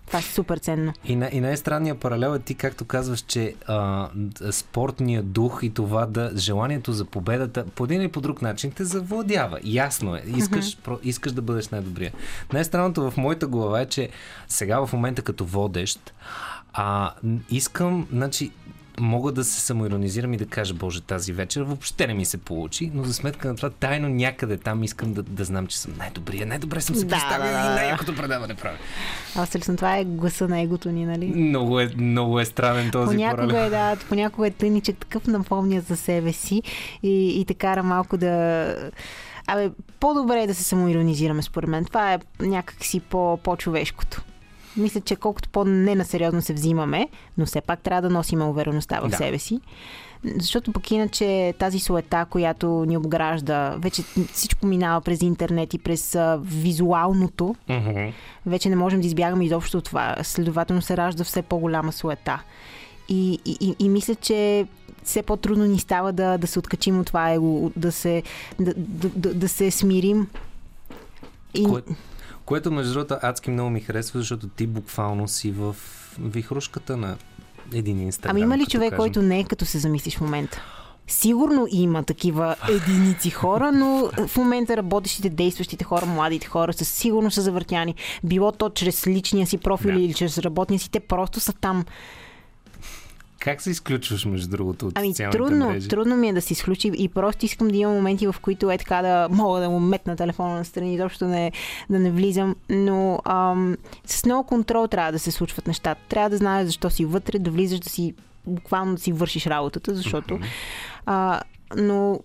Това е супер ценно. И, на, и най-странният паралел е ти, както казваш, че а, спортният дух и това да, желанието за победата по един или по друг начин те завладява. Ясно е. Искаш, mm-hmm. про, искаш да бъдеш най-добрия. Най-странното в моята глава е, че сега в момента като водещ, а, искам, значи, мога да се самоиронизирам и да кажа, Боже, тази вечер въобще не ми се получи, но за сметка на това тайно някъде там искам да, да знам, че съм най-добрия. Най-добре съм се Да, представил да, да, и най-якото предаване правя. Аз лично това е гласа на егото ни, нали? Много е, много е странен този Понякога паралел. е, да, понякога е тъничък, такъв напомня за себе си и, и те кара малко да... Абе, по-добре е да се самоиронизираме, според мен. Това е някакси по, по-човешкото. Мисля, че колкото по-ненасериозно се взимаме, но все пак трябва да носим увереността в Да. себе си. Защото пък иначе тази суета, която ни обгражда, вече всичко минава през интернет и през а, визуалното, Мгм. вече не можем да избягаме изобщо от това. Следователно се ражда все по-голяма суета. И, и, и, и мисля, че все по-трудно ни става да, да се откачим от това его, да се, да, да, да, да се смирим. И... Кое, което, между другото, адски много ми харесва, защото ти буквално си в вихрушката на един инстаграм. Ами има ли човек, кажем? който не е като се замислиш в момента? Сигурно има такива единици хора, но в момента работещите, действащите хора, младите хора са сигурно са завъртяни. Било то чрез личния си профил да. или чрез работния си, те просто са там. Как се изключваш, между другото, от ами, трудно, мрежи? трудно ми е да се изключи и просто искам да имам моменти, в които е така да мога да му метна телефона на страни, изобщо не, да не влизам, но ам, с много контрол трябва да се случват нещата. Трябва да знаеш защо си вътре, да влизаш, да си буквално да си вършиш работата, защото mm-hmm. а, но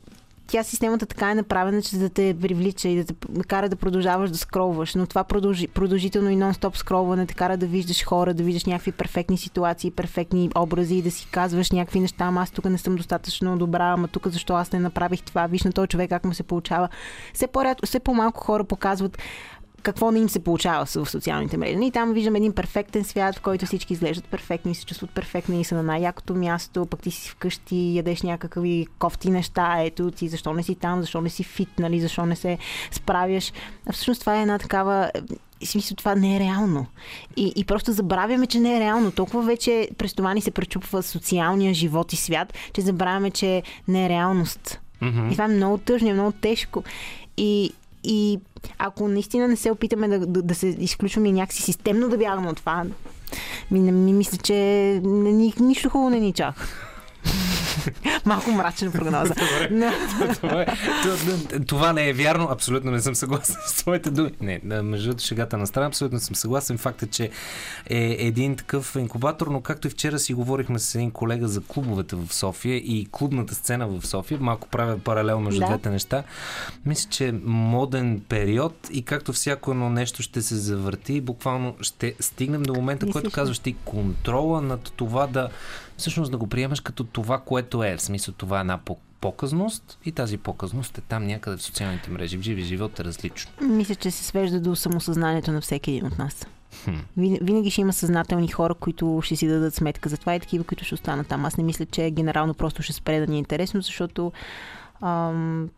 тя системата така е направена, че да те привлича и да те кара да продължаваш да скролваш. Но това продължи, продължително и нон-стоп скролване те кара да виждаш хора, да виждаш някакви перфектни ситуации, перфектни образи и да си казваш някакви неща. Ама аз тук не съм достатъчно добра, ама тук защо аз не направих това? Виж на този човек как му се получава. Все, по все по-малко хора показват какво не им се получава в социалните мрежи. И там виждам един перфектен свят, в който всички изглеждат перфектно и се чувстват перфектно и са на най-якото място, пък ти си вкъщи, ядеш някакви кофти неща, ето ти, защо не си там, защо не си фит, нали, защо не се справяш. А всъщност това е една такава в смисъл това не е реално. И, и просто забравяме, че не е реално. Толкова вече през това ни се пречупва социалния живот и свят, че забравяме, че не е реалност. Mm-hmm. И това е много тъжно, е много тежко. И, и ако наистина не се опитаме да, да, да се изключваме някакси системно да бягаме от това, ми, ми мисля, че ни, нищо хубаво не ни чака. Малко мрачна прогноза. това, не е вярно. Абсолютно не съм съгласен с твоите думи. Не, между другото, шегата на страна, абсолютно съм съгласен. Факт е, че е един такъв инкубатор, но както и вчера си говорихме с един колега за клубовете в София и клубната сцена в София, малко правя паралел между да. двете неща. Мисля, че е моден период и както всяко едно нещо ще се завърти, буквално ще стигнем до момента, който казваш ти контрола над това да всъщност да го приемаш като това, което е. В смисъл това е една показност и тази показност е там някъде в социалните мрежи. В живи живот е различно. Мисля, че се свежда до самосъзнанието на всеки един от нас. Хм. Винаги ще има съзнателни хора, които ще си дадат сметка за това и такива, които ще останат там. Аз не мисля, че генерално просто ще спре да ни е интересно, защото ам,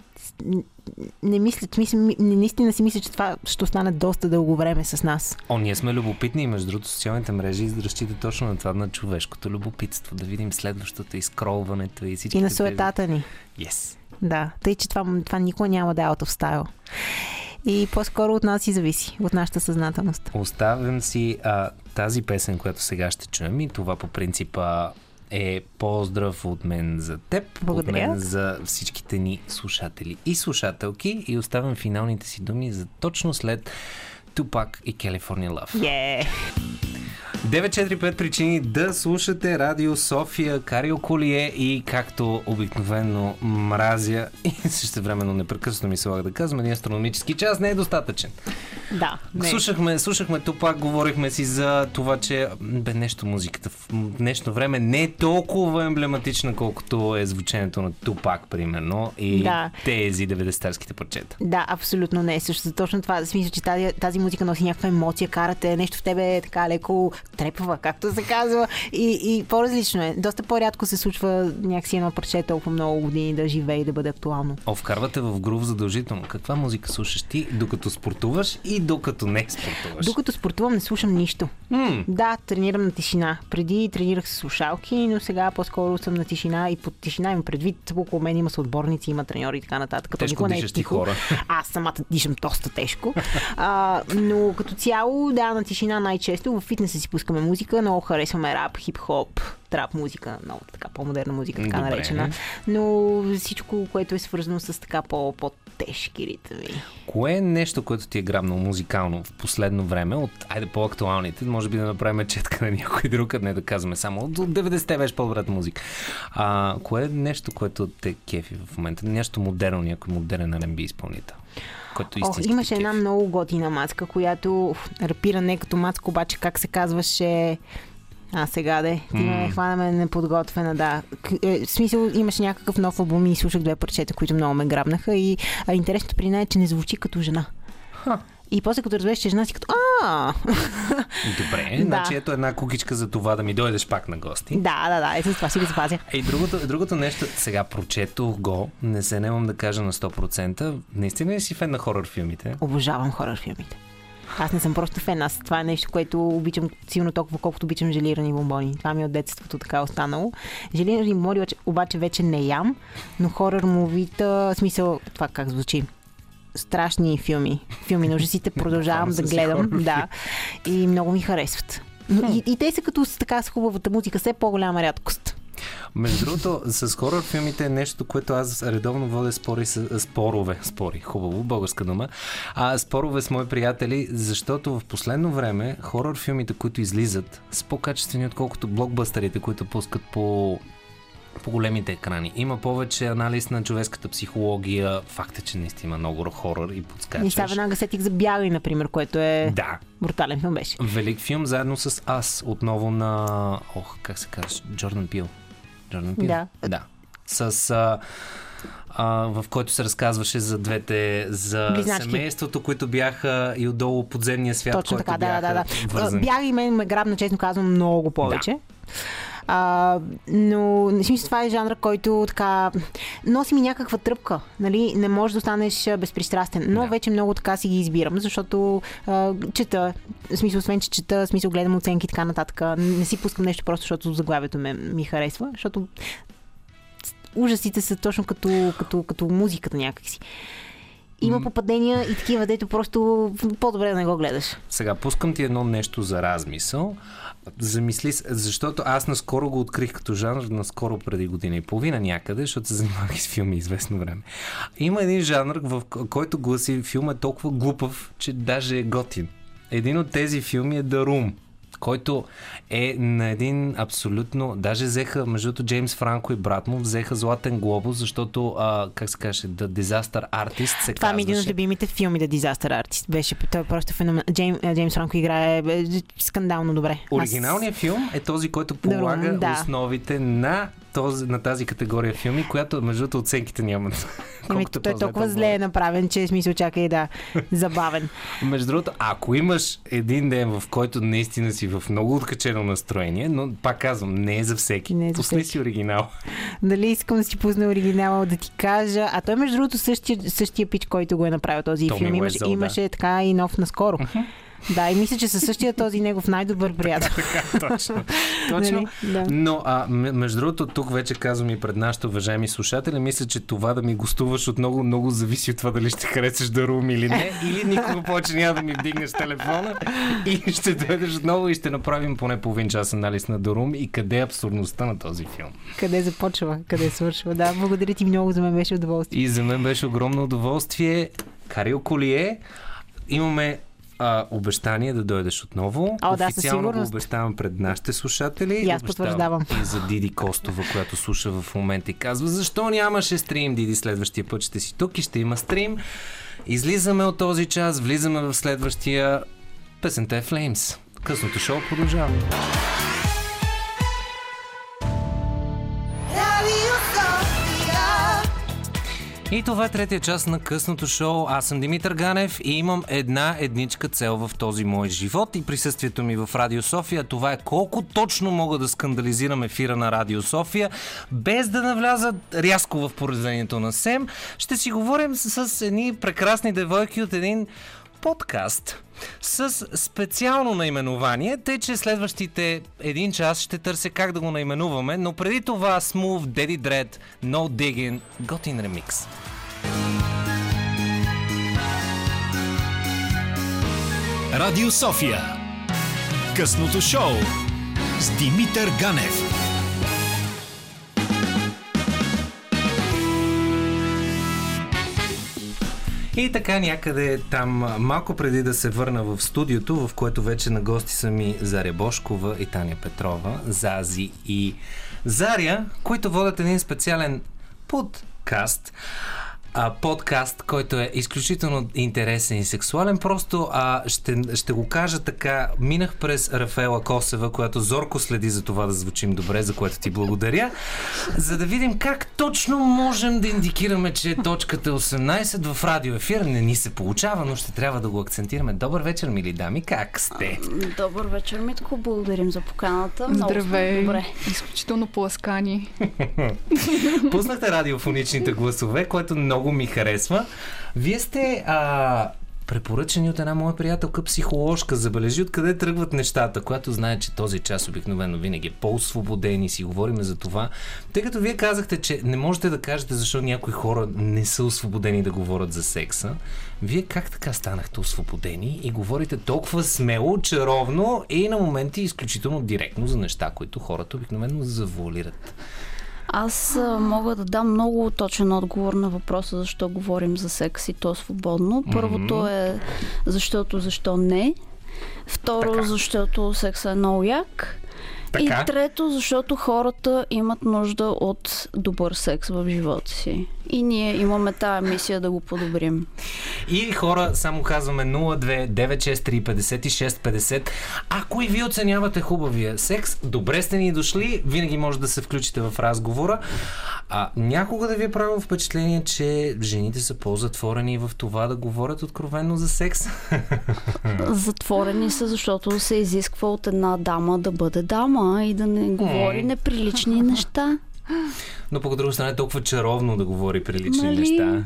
не мисля, мисля, наистина си мисля, че това ще остане доста дълго време с нас. О, ние сме любопитни и между другото социалните мрежи разчитат точно на това, на човешкото любопитство, да видим следващото изкролването и всички. И на суетата ни. Yes. Да, тъй, че това, това никога няма да е out of style. И по-скоро от нас и зависи, от нашата съзнателност. Оставям си а, тази песен, която сега ще чуем и това по принципа е поздрав от мен за теб, Благодаря. от мен за всичките ни слушатели и слушателки и оставям финалните си думи за точно след Тупак и California Love. Yeah. 945 причини да слушате Радио София, Карио Колие и както обикновено мразя и също времено непрекъснато ми се лага да казвам, един астрономически час не е достатъчен. Да. Не. Слушахме, слушахме Тупак, говорихме си за това, че бе нещо музиката в днешно време не е толкова емблематична, колкото е звученето на Тупак, примерно, и да. тези 90-тарските парчета. Да, абсолютно не. Също точно това. Смисъл, че тази, тази музика носи някаква емоция, карате нещо в тебе е така леко трепва, както се казва. И, и по-различно е. Доста по-рядко се случва някакси едно парче толкова много години да живее и да бъде актуално. О, вкарвате в грув задължително. Каква музика слушаш ти, докато спортуваш и докато не спортуваш? Докато спортувам, не слушам нищо. Mm. Да, тренирам на тишина. Преди тренирах с слушалки, но сега по-скоро съм на тишина и под тишина имам предвид. Около мен има съотборници, има треньори и така нататък. Като тежко не е тихо. хора. Аз самата дишам доста тежко. а, но като цяло, да, на тишина най-често. В фитнеса си пускаме музика. Много харесваме рап, хип-хоп, трап музика, много така по-модерна музика, така Добре. наречена. Но всичко, което е свързано с така по-тежки ритми. Кое е нещо, което ти е грабнало музикално в последно време от, айде по-актуалните, може би да направим четка на някой друг, не да казваме само от 90-те беше по-добрата музика. А, кое е нещо, което те кефи в момента? Нещо модерно, някой модерен R&B изпълнител? Който Ох, имаше една много готина мацка, която рапира не като мацка, обаче как се казваше а, сега де. Ти mm. ме хванаме неподготвена, да. Е, в смисъл, имаше някакъв нов албум и слушах две парчета, които много ме грабнаха. И а, интересното при нея е, че не звучи като жена. Ха. И после като разбереш, че жена си като а Добре, Да. значи ето една кукичка за това да ми дойдеш пак на гости. Да, да, да, ето това си го запазя. И другото, другото нещо, сега прочетох го, не се немам да кажа на 100%. Наистина ли си фен на хорър филмите? Обожавам хорър филмите. Аз не съм просто фен, аз това е нещо, което обичам силно толкова, колкото обичам желирани бомбони. Това ми е от детството така останало. Желирани бомбони обаче, вече не ям, но хорър мувита, смисъл, това как звучи, страшни филми, филми на ужасите, продължавам да гледам, да, и много ми харесват. Но и, и те са като с така с хубавата музика, все по-голяма рядкост. Между другото, с хорър филмите е нещо, което аз редовно водя спори с, спорове, спори, хубаво, българска дума, а спорове с мои приятели, защото в последно време хорър филмите, които излизат, са по-качествени, отколкото блокбъстерите, които пускат по по големите екрани. Има повече анализ на човешката психология. Факт е, че наистина има много хорър и И подскачаш. сега веднага сетих за Бягай, например, което е Да, брутален филм беше. Велик филм заедно с Аз, отново на... Ох, как се казва? Джордан Пил. Джордан Пил? Да. Да. С... А, а, в който се разказваше за двете, за Близначки. семейството, които бяха и отдолу подземния свят, Точно който така, да, бяха да, да. вързани. Бяга и мен ме грабна, честно казвам, много повече. А, но смисъл това е жанра, който така носи ми някаква тръпка. Нали? Не можеш да останеш безпристрастен. Но Да. вече много така си ги избирам, защото а, чета, в смисъл, освен че чета, в смисъл гледам оценки и така нататък. Не си пускам нещо просто, защото заглавието ме, ми харесва, защото ужасите са точно като, като, като музиката някакси. Има попадения и такива, дето просто по-добре да не го гледаш. Сега пускам ти едно нещо за размисъл. Замисли, се, защото аз наскоро го открих като жанр, наскоро преди година и половина някъде, защото се занимавах с филми известно време. Има един жанр, в който гласи филм е толкова глупав, че даже е готин. Един от тези филми е The Room който е на един абсолютно... Даже взеха, между другото, Джеймс Франко и брат му взеха Златен глобус, защото, а, как се каже, The Disaster Artist се Това ми е един от любимите филми The Disaster Artist. Беше, той е просто феномен. Джейм, Джеймс Франко играе е, скандално добре. Оригиналният филм е този, който полага да. основите на, този, на тази категория филми, която между другото оценките нямат. Ами, Колкото той е толкова зле е направен, че смисъл чака и да забавен. Между другото, ако имаш един ден, в който наистина си в много откачено настроение, но пак казвам, не е за всеки. Не е за Пусни всеки. си оригинал. Дали искам да си пусна оригинала да ти кажа. А той, между другото, същия, същия пич, който го е направил този Томи филм. Уезъл, да. имаше така и нов наскоро. Да, и мисля, че със същия този негов най-добър приятел. Точно. Точно. Нали? Да. Но, а, между другото, тук вече казвам и пред нашите уважаеми слушатели, мисля, че това да ми гостуваш от много, много зависи от това дали ще харесаш да рум или не. Или никога повече няма да ми вдигнеш телефона. И ще дойдеш отново и ще направим поне половин час анализ на Дорум и къде е абсурдността на този филм. Къде започва, къде свършва. Да, благодаря ти много, за мен беше удоволствие. И за мен беше огромно удоволствие. Карил Колие, имаме а, обещание да дойдеш отново. О, да, Официално го обещавам пред нашите слушатели. И аз потвърждавам. И за Диди Костова, която слуша в момента и казва, защо нямаше стрим, Диди, следващия път ще си тук и ще има стрим. Излизаме от този час, влизаме в следващия. Песента е Flames. Късното шоу продължава. И това е третия част на късното шоу. Аз съм Димитър Ганев и имам една едничка цел в този мой живот и присъствието ми в Радио София. Това е колко точно мога да скандализирам ефира на Радио София, без да навляза рязко в поразлението на СЕМ. Ще си говорим с едни прекрасни девойки от един подкаст с специално наименование, тъй че следващите един час ще търся как да го наименуваме, но преди това Smooth, Daddy Dread, No Digging, готин ремикс. Радио София. Късното шоу с Димитър Ганев. И така някъде там, малко преди да се върна в студиото, в което вече на гости са ми Заря Бошкова и Таня Петрова, Зази и Заря, които водят един специален подкаст. А, подкаст, който е изключително интересен и сексуален. Просто а, ще, ще го кажа така. Минах през Рафаела Косева, която зорко следи за това да звучим добре, за което ти благодаря, за да видим как точно можем да индикираме, че точката е 18 в радиоефир. Не ни се получава, но ще трябва да го акцентираме. Добър вечер, мили дами. Как сте? Добър вечер, Митко. Благодарим за поканата. Много Здравей. добре. Изключително поласкани. Пуснахте радиофоничните гласове, което много ми харесва. Вие сте а, препоръчани от една моя приятелка психоложка. Забележи откъде тръгват нещата, която знае, че този час обикновено винаги е по-освободен и си говорим за това. Тъй като вие казахте, че не можете да кажете защо някои хора не са освободени да говорят за секса. Вие как така станахте освободени и говорите толкова смело, чаровно и на моменти изключително директно за неща, които хората обикновено завуалират? Аз мога да дам много точен отговор на въпроса защо говорим за секс и то свободно. Първото е защото защо не. Второ, Така. защото секса е много як. Така. И трето, защото хората имат нужда от добър секс в живота си. И ние имаме тая мисия да го подобрим. И хора, само казваме 02 963 56 50. Ако и ви оценявате хубавия секс, добре сте ни дошли, винаги може да се включите в разговора. А някога да ви е правило впечатление, че жените са по-затворени в това да говорят откровенно за секс? Затворени са, защото се изисква от една дама да бъде дама и да не говори неприлични неща. Но по друга страна е толкова чаровно да говори прилични Нали? неща.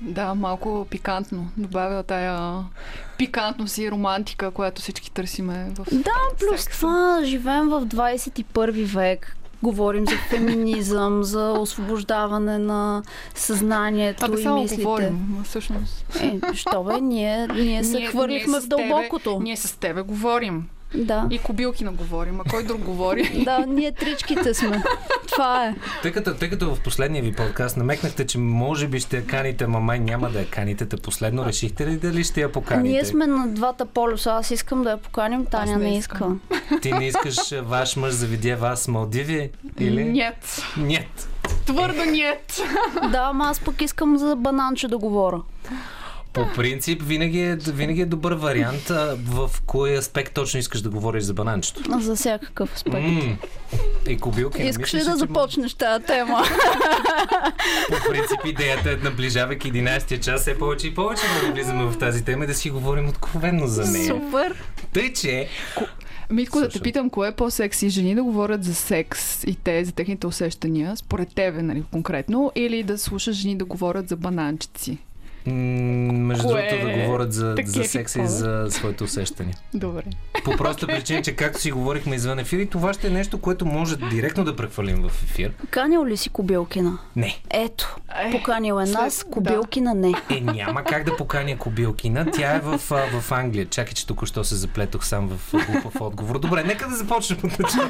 Да, малко пикантно. Добавя тая пикантност и романтика, която всички търсиме в Да, плюс секса. това живеем в 21 век. Говорим за феминизъм, за освобождаване на съзнанието А да и само мислите. говорим, всъщност. Е, що бе, ние, ние се хвърлихме с в дълбокото. Тебе, ние с тебе говорим. Да. И кобилки на говорим. А кой друг говори? Да, ние тричките сме. Това е. Тъй като, тъй като в последния ви подкаст намекнахте, че може би ще я каните, ма май няма да я каните. Та последно решихте ли дали ще я поканите? Ние сме на двата полюса. Аз искам да я поканим, Таня не не искам. иска. Ти не искаш ваш мъж заведе вас Малдиви? Или? Нет. Нет. Твърдо нет. Да, ама аз пък искам за бананче да говоря. По принцип, винаги е, винаги е добър вариант. А, в кой аспект точно искаш да говориш за бананчето? За всякакъв аспект. М, И кобилки. не Искаш ли да започнеш тази тема? По принцип, идеята е наближавайки 11-я час, все повече и повече да навлизаме в тази тема и да си говорим откровенно за нея. Супер. Тъй, че Митко, да те питам, кое е по-секси? Жени да говорят за секс и те, за техните усещания, според тебе, нали, конкретно, или да слушаш жени да говорят за бананчици? Между Кое другото да е говорят за, таке за секса и за своите усещания. Добре. По проста причина, че както си говорихме извън ефир, и това ще е нещо, което може директно да прехвърлим в ефир. Канил ли си Кобилкина? Не. Ето, поканил е нас, след- Кобилкина не. Е, няма как да поканя Кобилкина. Тя е в, в Англия. Чакай, че току-що се заплетох сам в глупав отговор. Добре, нека да започнем от начало.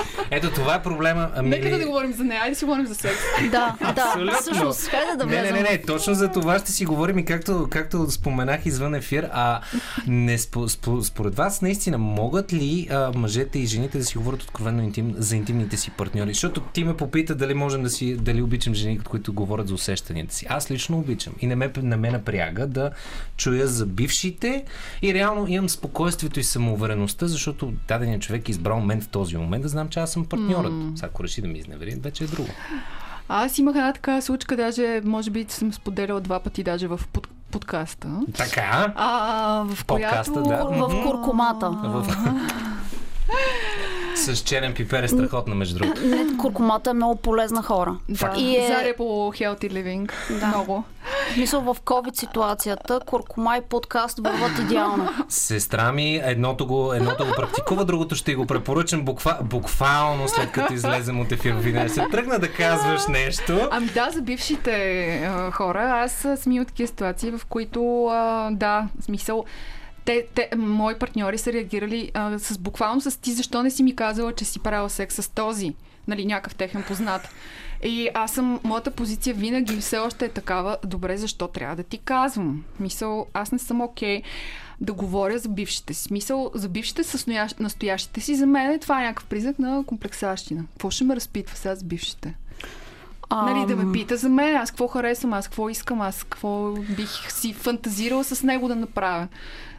Ето това е проблема. Ами, Нека да не говорим за нея, айде да си говорим за секс. Да, да. Всъщност, хайде да Не, влезем. не, не, не, точно за това ще си говорим и както, както споменах извън ефир, а не, спо, спо, според вас наистина могат ли а, мъжете и жените да си говорят откровенно интим, за интимните си партньори? Защото ти ме попита дали можем да си, дали обичам жени, които говорят за усещанията си. Аз лично обичам и не ме, не ме напряга да чуя за бившите и реално имам спокойствието и самоувереността, защото даденият човек е избрал мен в този момент да знам, че аз съм партньорът. Сега ако реши да ми изневери, вече е друго. Аз имах една така случка, даже, може би съм споделяла два пъти даже в под, подкаста. Така, А, в Подкаста, която... да. В куркумата. В... С черен пипер е страхотна, между другото. Куркумата е много полезна хора. Да, И е- Заря по Healthy Living. Да. Много. Мисля, в COVID ситуацията куркума и подкаст върват идеално. Сестра ми едното го, едното го практикува, другото ще го препоръчам буква, буквално след като излезем от ефир. Винаги се тръгна да казваш нещо. Ами да, за бившите а, хора, аз а, съм имала такива ситуации, в които, а, да, смисъл, те, те, мои партньори са реагирали а, с буквално с ти, защо не си ми казала, че си правила секс с този, нали, някакъв техен познат. И аз съм, моята позиция винаги все още е такава, добре, защо трябва да ти казвам? Мисъл, аз не съм окей okay да говоря за бившите си. Смисъл, за бившите с настоящ- настоящите си, за мен това е някакъв признак на комплексащина. Какво ще ме разпитва сега с бившите? Нали, да ме пита за мен, аз какво харесвам, аз какво искам, аз какво бих си фантазирала с него да направя.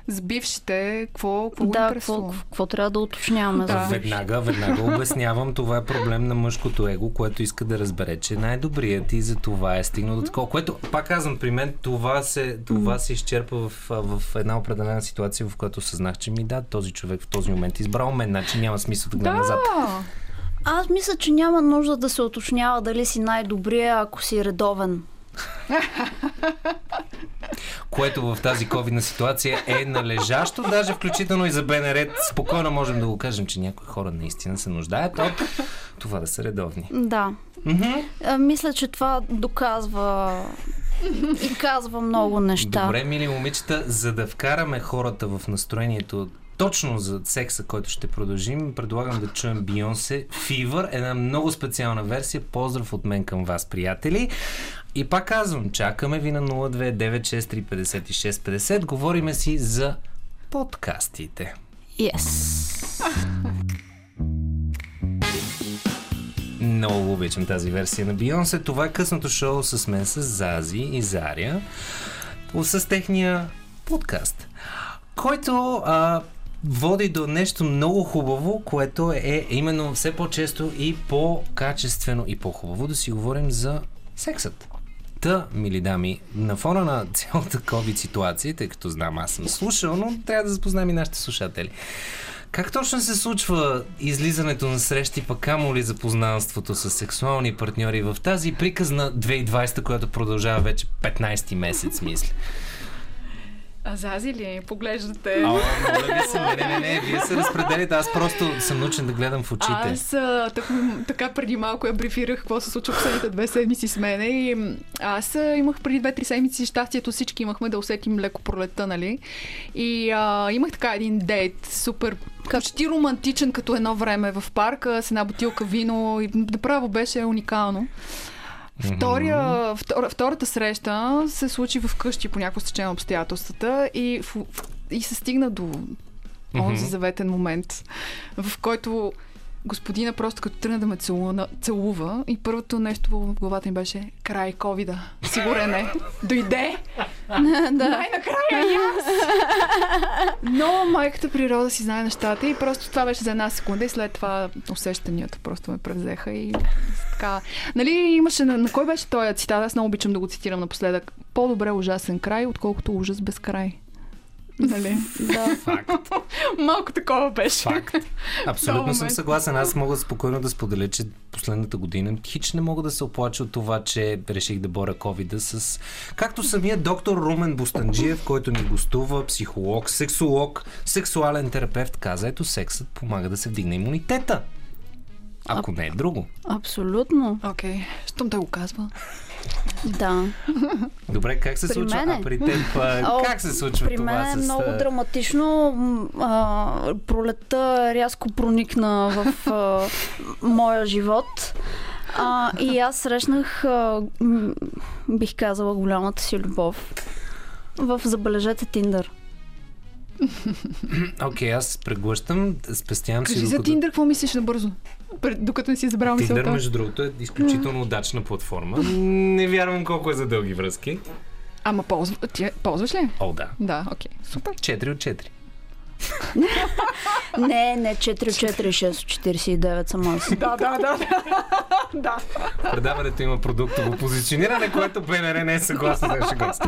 С бившите, какво, какво го Да, какво, какво трябва да уточняваме? Да. Веднага, веднага обяснявам, това е проблем на мъжкото его, което иска да разбере, че е най-добрият и за това е стигнал до такова. Което, пак казвам, при мен това се, това се изчерпа в, в една определена ситуация, в която съзнах, че ми да, този човек в този момент избрал мен, значи няма смисъл да гледам назад. Аз мисля, че няма нужда да се уточнява дали си най-добрия, ако си редовен. Което в тази ковидна ситуация е належащо, даже включително и за БНР. Спокойно можем да го кажем, че някои хора наистина се нуждаят от това да са редовни. Да. А, Мисля, че това доказва и казва много неща. Добре, мили момичета, за да вкараме хората в настроението точно за секса, който ще продължим, предлагам да чуем Бионсе Fever, една много специална версия. Поздрав от мен към вас, приятели. И пак казвам, чакаме ви на 029635650. Говориме си за подкастите. Yes. Много обичам тази версия на Бионсе. Това е късното шоу с мен, с Зази и Заря. С техния подкаст, който а, води до нещо много хубаво, което е именно все по-често и по-качествено и по-хубаво да си говорим за сексът. Та, мили дами, на фона на цялата COVID ситуация, тъй като знам, аз съм слушал, но трябва да запознаем и нашите слушатели. Как точно се случва излизането на срещи, пък камо ли запознанството с сексуални партньори в тази приказна 2020, която продължава вече 15 месец, мисля? А зази ли поглеждате? А, моля ви се, не, не, не, вие се разпределите, аз просто съм научен да гледам в очите. Аз а, так, така преди малко я брифирах какво се случва последните две седмици с мене и аз имах преди две-три седмици щастието всички имахме да усетим леко пролета, нали? И а, имах така един дейт, супер почти романтичен като едно време в парка с една бутилка вино и направо беше уникално. Втория, втора, втората среща се случи в къщи по някакво стечение обстоятелствата и, в, и се стигна до онзи заветен момент, в който господина просто като тръгна да ме целува, целува и първото нещо в главата ми беше край ковида. Сигурен е. Дойде. да. Най-накрая и аз. Но майката природа си знае нещата и просто това беше за една секунда и след това усещанията просто ме превзеха и така. Нали, имаше, на, на кой беше този цитат? Аз много обичам да го цитирам напоследък. По-добре ужасен край, отколкото ужас без край. Нали? да. Факт. Малко такова беше. Факт. Абсолютно съм съгласен. Аз мога спокойно да споделя, че последната година хич не мога да се оплача от това, че реших да боря ковида с... Както самия доктор Румен Бустанджиев, който ни гостува, психолог, сексолог, сексуален терапевт, каза, ето сексът помага да се вдигне имунитета. Ако не е друго. Абсолютно. Окей, okay. щом те го казва. Да. Добре, как се При случва? мене? А при теб, а, О, как се случва При това мен е с... много драматично. А, пролетта рязко проникна в а, моя живот. А, и аз срещнах, а, бих казала, голямата си любов в Забележете Тиндър. Окей, аз преглъщам, спестявам си Кажи за Тиндър, какво мислиш набързо? Докато не си забрал Тиндър, мисълта. между другото, е изключително удачна платформа. Не вярвам колко е за дълги връзки. Ама ползва, ти, ползваш ли? О, да. Да, окей. Супер. 4 от 4. Не, не 4 4 6 49 съм аз. Да, да, да. да. Предаването има продуктово позициониране, което БНР не е съгласно да ще гост.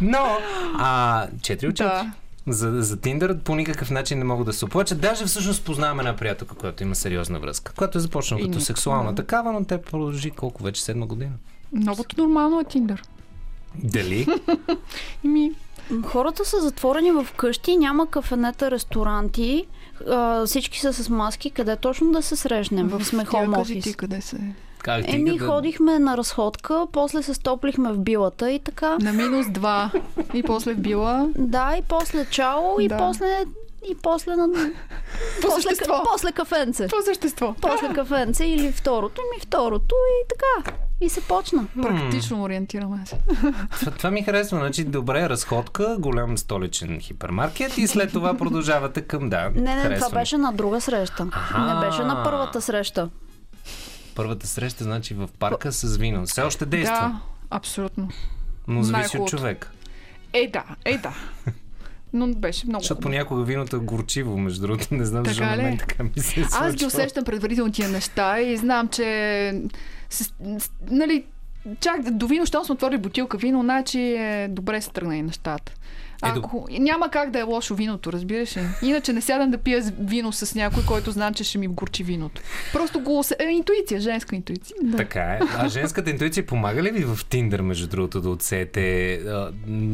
Но, а, 4 от 4. Да. За, за Тиндър по никакъв начин не мога да се оплача. Даже всъщност познаваме една приятелка, която има сериозна връзка, която е започнала като сексуална такава, но те продължи колко вече седма година. Новото нормално е Тиндър. Дали? Ими, Хората са затворени в къщи, няма кафенета, ресторанти. А, всички са с маски, къде точно да се срещнем? в Сме тя хоум кажи офис. ти къде се... Как ти Еми, да- ходихме на разходка, после се стоплихме в билата и така. На минус два. И после в била. Да, и после чао, и Да. после и после на... По после, същество. после кафенце. По същество. После кафенце или второто, ми второто и така. И се почна. Практично ориентираме се. Това, това ми харесва. Значи, добре, разходка, голям столичен хипермаркет и след това продължавате към да. Не, не, харесва това беше на друга среща. Аха. Не беше на първата среща. Първата среща, значи в парка с вино. Все още действа, Да, абсолютно. но зависи от човек. Е, да, е, да. Но беше много Защото хубаво. понякога виното е горчиво, между другото. Не знам защо на мен така ми се е Аз ги усещам предварително тия неща и знам, че с, нали, чак до вино, щом сме отворили бутилка вино, значи е добре се тръгнали нещата. Е, Ако, няма как да е лошо виното, разбираш ли? Иначе не сядам да пия вино с някой, който знам, че ще ми горчи виното. Просто го... Е, интуиция, женска интуиция. Така е. А женската интуиция помага ли ви в Тиндър, между другото, да отсеете а,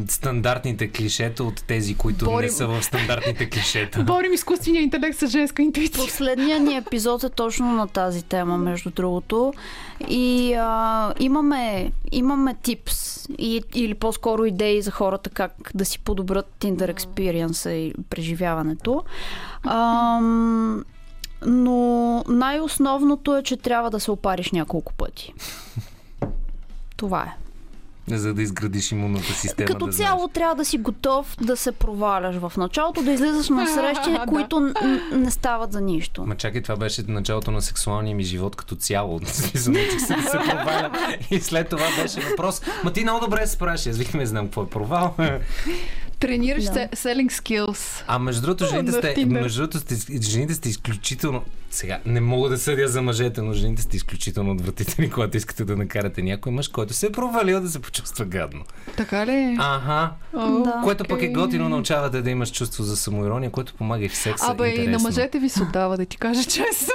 стандартните клишета от тези, които не Борим- са в стандартните клишета? Борим изкуствения интелект с женска интуиция. Последният ни епизод е точно на тази тема, между другото. И а, имаме, имаме типс и, или по-скоро идеи за хората как да си подобрат Tinder experience и преживяването. Ам, но най-основното е, че трябва да се опариш няколко пъти. Това е. За да изградиш имунната система. Като да цяло знаеш. трябва да си готов да се проваляш в началото, да излизаш на срещи, Да. които н- не стават за нищо. Ма чакай, това беше началото на сексуалния ми живот като цяло. Научих се да се проваля. И след това беше въпрос. Ма ти много добре се справяш. Аз викаме, знам какво е провал. Тренираш се selling skills. А между другото, жените сте, между другото жените сте изключително... Сега, не мога да съдя за мъжете, но жените сте изключително отвратителни, когато искате да накарате някой мъж, който се е провалил да се почувства гадно. Така ли? Ага. Да. Което пък е готино, научавате да имаш чувство за самоирония, което помага и в секса. Абе, и на мъжете ви се отдава, да ти кажа честно.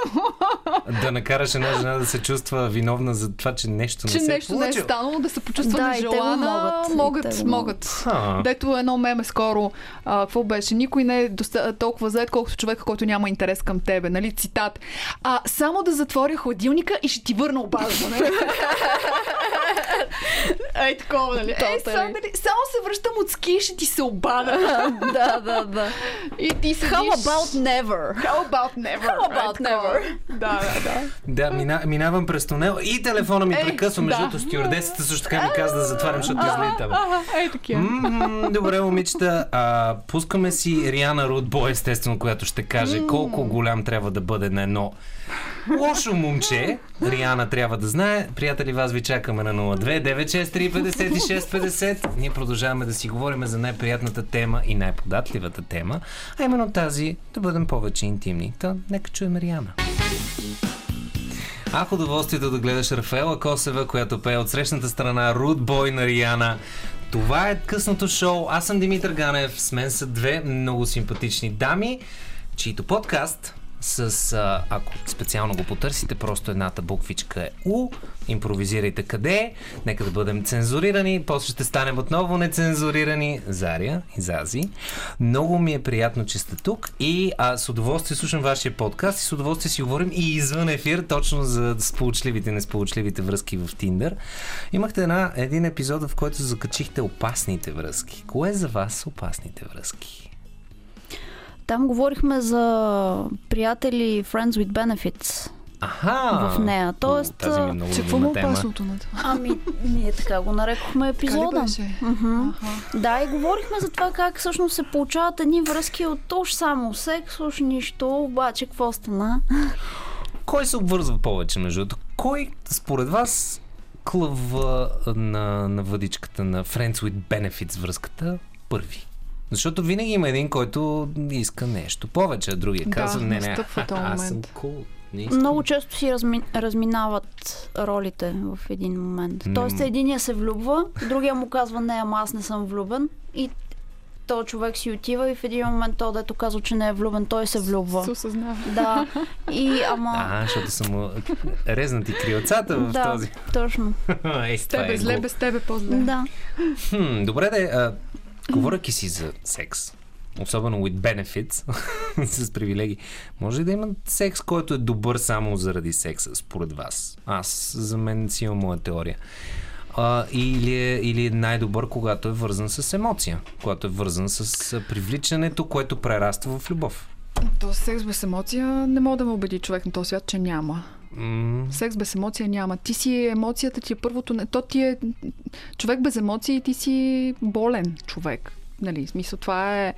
Да накараш една жена да се чувства виновна за това, че нещо не че се е нещо не е станало, да се почувства Да, нежелана. могат, Могат, могат. А. Дето едно меме скоро, а, какво беше? Никой не е доста, толкова заед, колкото човека, който няма интерес към тебе. Нали? Цитат. А, само да затворя хладилника и ще ти върна обазване. Ей, такова, нали? Ей, само, нали? само се връщам от ски и ще ти се обада. да, да, да. И ти седиш... How about never? How about never? How about такова. never? Да, да, да. Да, мина, минавам през тунел и телефона ми Ей, прекъсва. Между да. стюардесата също така ми каза да затварям, защото излитам. Ей, такива. Добре, момичета. А, пускаме си Риана Рудбой, естествено, която ще каже колко голям трябва да бъде на едно лошо момче. Риана трябва да знае. Приятели, вас ви чакаме на 02 963 56 50. Ние продължаваме да си говорим за най-приятната тема и най-податливата тема, а именно тази да бъдем повече интимни. Та, нека чуем Риана. Ах, удоволствието да гледаш Рафаела Косева, която пее от срещната страна Руд Бой на Риана. Това е късното шоу. Аз съм Димитър Ганев. С мен са две много симпатични дами, чието подкаст с, а, ако специално го потърсите, просто едната буквичка е У. Импровизирайте къде е. Нека да бъдем цензурирани. После ще станем отново нецензурирани. Заря и Зази. Много ми е приятно, че сте тук и а, с удоволствие слушам вашия подкаст и с удоволствие си говорим и извън ефир, точно за сполучливите и несполучливите връзки в Тиндър. Имахте една, един епизод, в който закачихте опасните връзки. Кое за вас опасните връзки? Там говорихме за приятели Friends with Benefits Аха! в нея. Тоест, О, тази ми е много Че какво му опасното на това? ами, ние така го нарекохме епизода. Аха. Да, и говорихме за това как всъщност се получават едни връзки от уж само секс, уж нищо, обаче какво стана? Кой се обвързва повече между другото? Кой според вас клъва на, на въдичката на Friends with Benefits връзката първи? Защото винаги има един, който иска нещо повече, а другия Да, казва, не, не, аз съм cool. Не искам. Много често си разми... разминават ролите в един момент. Не Тоест единия се влюбва, другия му казва не, ама аз не съм влюбен и то човек си отива и в един момент то, дето казва, че не е влюбен, той се влюбва. Се осъзнава. Да. И ама... А, защото са му резнати крилцата в да, този. точно. Ей, С тебе е зле, без тебе по-зле. Да. Хм, добре да говоряки си за секс, особено with benefits, с привилегии, може ли да има секс, който е добър само заради секса, според вас? Аз, за мен си имам моя теория. А, или, е, или е най-добър, когато е вързан с емоция, когато е вързан с привличането, което прераства в любов. То секс без емоция не мога да ме убеди човек на този свят, че няма. М- Секс без емоция няма. Ти си емоцията ти е първото. То ти е човек без емоции ти си болен човек. Нали, смисъл, това е...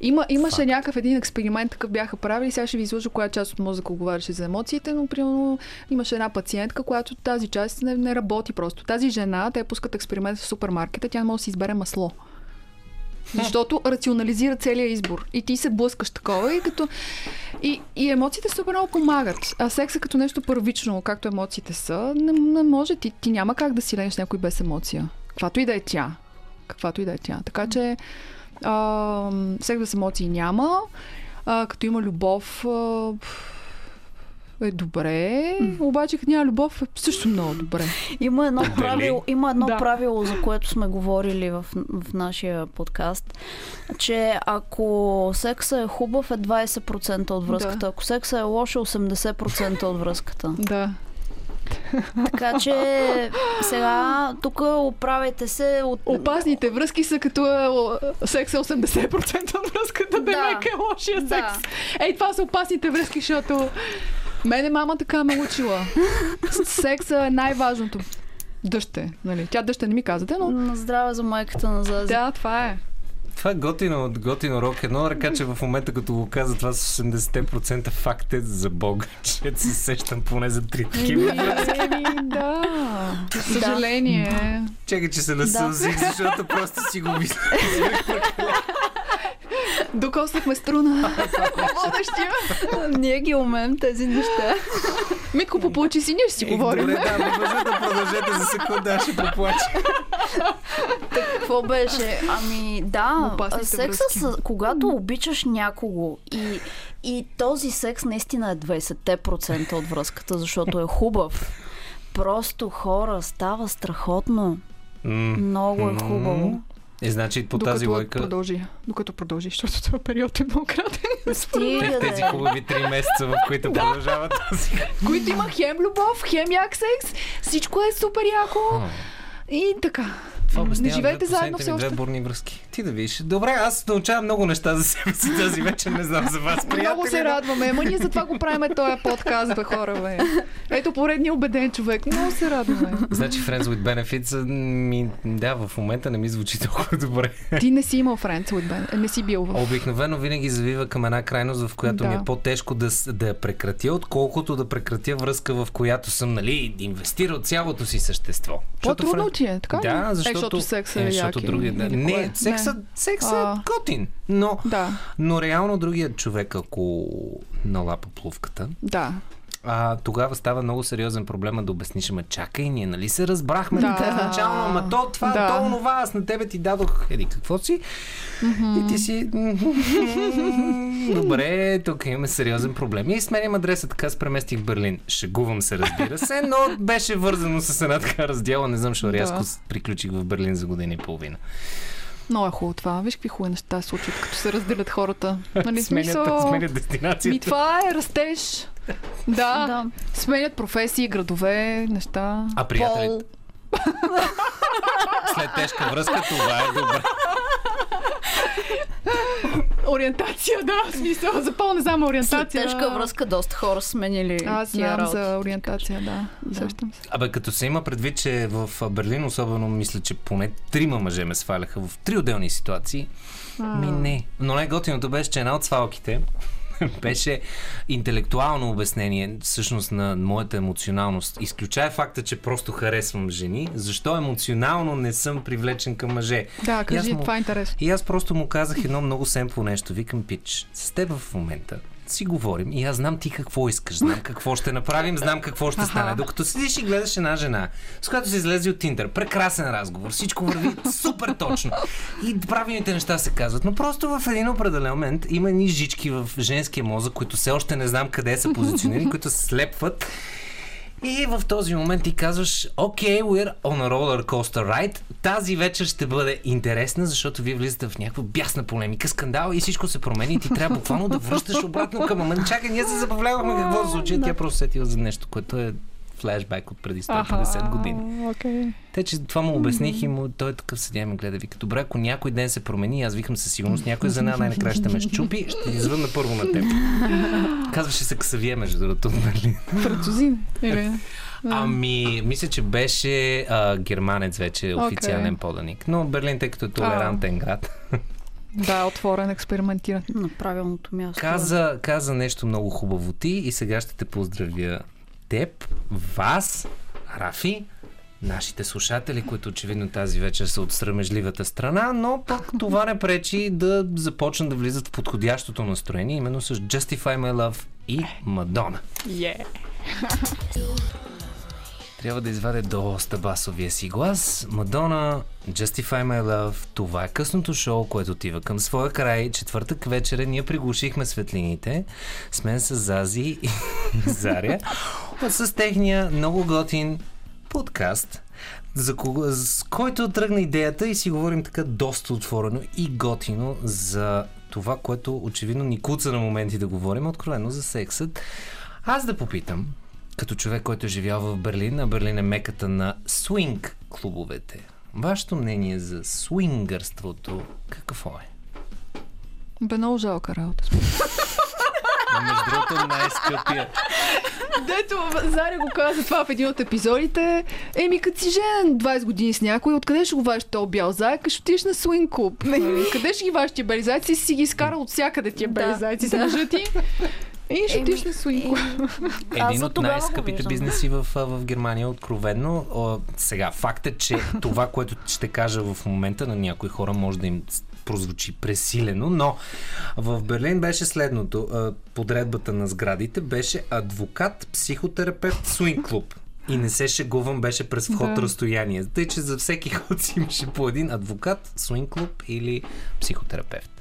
Има, имаше Факт. някакъв един експеримент, такъв бяха правили. Сега ще ви изложа коя част от мозъка говореше за емоциите, но примерно имаше една пациентка, която тази част не, не работи просто. Тази жена, те пускат експеримент в супермаркета, тя не може да си избере масло. Защото рационализира целият избор. И ти се блъскаш такова и като... И, и емоциите супер много помагат. А секса като нещо първично, както емоциите са, не, не може. Ти, ти няма как да си ленеш някой без емоция. Каквато и да е тя. Каквато и да е тя. Така че а, секс без емоции няма. А, като има любов, а, е добре. Обаче като няма любов, е също много добре. Има едно правило, има едно Да. правило, за което сме говорили в, в нашия подкаст, че ако секса е хубав е 20% от връзката, Да. ако секса е лош е 80% от връзката. Да. Така че сега тук оправяйте се от... Опасните връзки са като е, секс е 80% от връзката, да, Да. е лошия секс. Да. Ей, това са опасните връзки, защото мене мама така ме учила. Секса е най-важното. Дъще, нали? Тя дъще не ми казате, но На здраве за майката на Зази. да, това е. Това е готино, готино рок едно, ръка, че в момента като го каза това с 80% факт е за Бога, че се сещам поне за три такива. Еми, да. Съжаление. Чакай, че се насълзих, защото просто си го мисля. Докоснахме струна. Водещия. Ние ги умеем тези неща. Митко, поплачи си, ние ще си говорим. Добре, да, може да продължете за секунда, аз ще поплача. Какво беше? Ами да, секса, с, когато обичаш някого и, и този секс наистина е 20% от връзката, защото е хубав. Просто хора, става страхотно. Много е хубаво. Е, значи по тази Докато лойка, продължи. Докато продължи, защото този период е много кратен. Стига те- тези хубави три месеца, в които продължават този. които има хем любов, хем як секс, всичко е супер яко. И така. Това Не живеете заедно все ми две още. бурни връзки. Ти да видиш. Добре, аз научавам много неща за себе си тази вечер, не знам за вас, приятели. Много се радваме. Ама ние затова го правим този подкаст, бе, хора, бе. Ето поредния убеден човек. Много се радваме. Значи Friends with Benefits, ми, да, в момента не ми звучи толкова добре. Ти не си имал Friends with Ben. Не си бил в... Обикновено винаги завива към една крайност, в която Да. ми е по-тежко да, да я прекратя, отколкото да прекратя връзка, в която съм, нали, инвестирал цялото си същество. По-трудно ти е, така? Да, Е, защото... защото секса е, е, защото як и- другия... Да, не, кое? Секса А. е готин, но, Да, но реално другият човек, ако налапа плувката, да. а, тогава става много сериозен проблема да обясниш, ама чакай, ние нали се разбрахме Да. да. начално, ама то това, Да. то онова, аз на тебе ти дадох, еди какво си, и ти си, добре, тук имаме сериозен проблем. И сменям адреса, така се преместих в Берлин. Шегувам се, разбира се, но беше вързано с една така раздела, не знам, що Да. рязко приключих в Берлин за година и половина. Много е хубаво това. Виж какви хубави неща се случват, като се разделят хората. Нали, Сменят, смисъл... сменят дестинацията. Ми това е растеж. Да. Да. Сменят професии, градове, неща. А приятели, Пол. след тежка връзка, това е добре. Ориентация, да, в смисъл. За пол не знам След ориентация. тежка връзка доста хора сменили Аз знам работи. за ориентация, да. Сещам се. Абе, като се има предвид, че в Берлин, особено мисля, че поне трима мъже ме сваляха в три отделни ситуации. Ми не. Но най-готиното беше, че една от свалките беше интелектуално обяснение всъщност на моята емоционалност. Изключая факта, че просто харесвам жени, защо емоционално не съм привлечен към мъже. Да, кажи, му- това е интересно. И аз просто му казах едно много семпло нещо. Викам, пич, с теб в момента си говорим и аз знам ти какво искаш, знам какво ще направим, знам какво ще стане. Докато седиш и гледаш една жена, с която си излезе от Тиндър, прекрасен разговор, всичко върви супер точно. И правилните неща се казват, но просто в един определен момент има едни жички в женския мозък, които все още не знам къде са позиционирани, които се слепват и в този момент ти казваш, окей, we're on a roller coaster ride. Тази вечер ще бъде интересна, защото вие влизате в някаква бясна полемика, скандал и всичко се промени и ти трябва буквално да връщаш обратно към момент. Чакай, ние се забавлявахме какво се случи. Тя просто сетила за нещо, което е флешбек от преди 150 години. Окей. Те, че това му обясних и му, той е такъв седя и ме гледа, вика, добре, ако някой ден се промени, аз викам със сигурност, някой жена най-накрая ще ме щупи, ще ти звънна първо на теб. Казваше се Ксавие, между другото, нали? Французин. Ами, мисля, че беше а, германец вече, официален Окей. поданик. Но Берлин, тъй като е толерантен град. Да, отворен, експериментиран. На правилното място. Каза, каза нещо много хубаво ти и сега ще те поздравя теб, вас, Рафи, нашите слушатели, които очевидно тази вечер са от срамежливата страна, но пък това не пречи да започнат да влизат в подходящото настроение, именно с Justify My Love и Мадона. Yeah. Трябва да извадя доста басовия си глас. Мадона, Justify My Love, това е късното шоу, което отива към своя край. Четвъртък вечера ние приглушихме светлините. С мен с Зази и Заря. С техния много готин подкаст, за кого, с който тръгна идеята и си говорим така доста отворено и готино за това, което очевидно ни куца на моменти да говорим, откровено за сексът. Аз да попитам, като човек, който е живял в Берлин, а Берлин е меката на свинг клубовете. Вашето мнение за свингърството какво е? Бе много жалка работа. Между другото най-скъпия. Дето Заря го каза това в един от епизодите. Еми, като си женен 20 години с някой, откъде ще го вадиш този бял заек? Ще отидеш на свинг клуб. Нали? Къде ще ги вадиш тия бели зайци? Си ги изкарал от всякъде тия бели Да, да. ти. И ще отидеш на. Аз Един от най-скъпите бизнеси в, в Германия, откровенно. О, сега, факт е, че това, което ще кажа в момента на някои хора, може да им прозвучи пресилено, но в Берлин беше следното. Подредбата на сградите беше адвокат, психотерапевт, свинг клуб. И не се шегувам, беше през вход Да. разстояние. Тъй, че за всеки ход си имаше по един адвокат, свинг клуб или психотерапевт.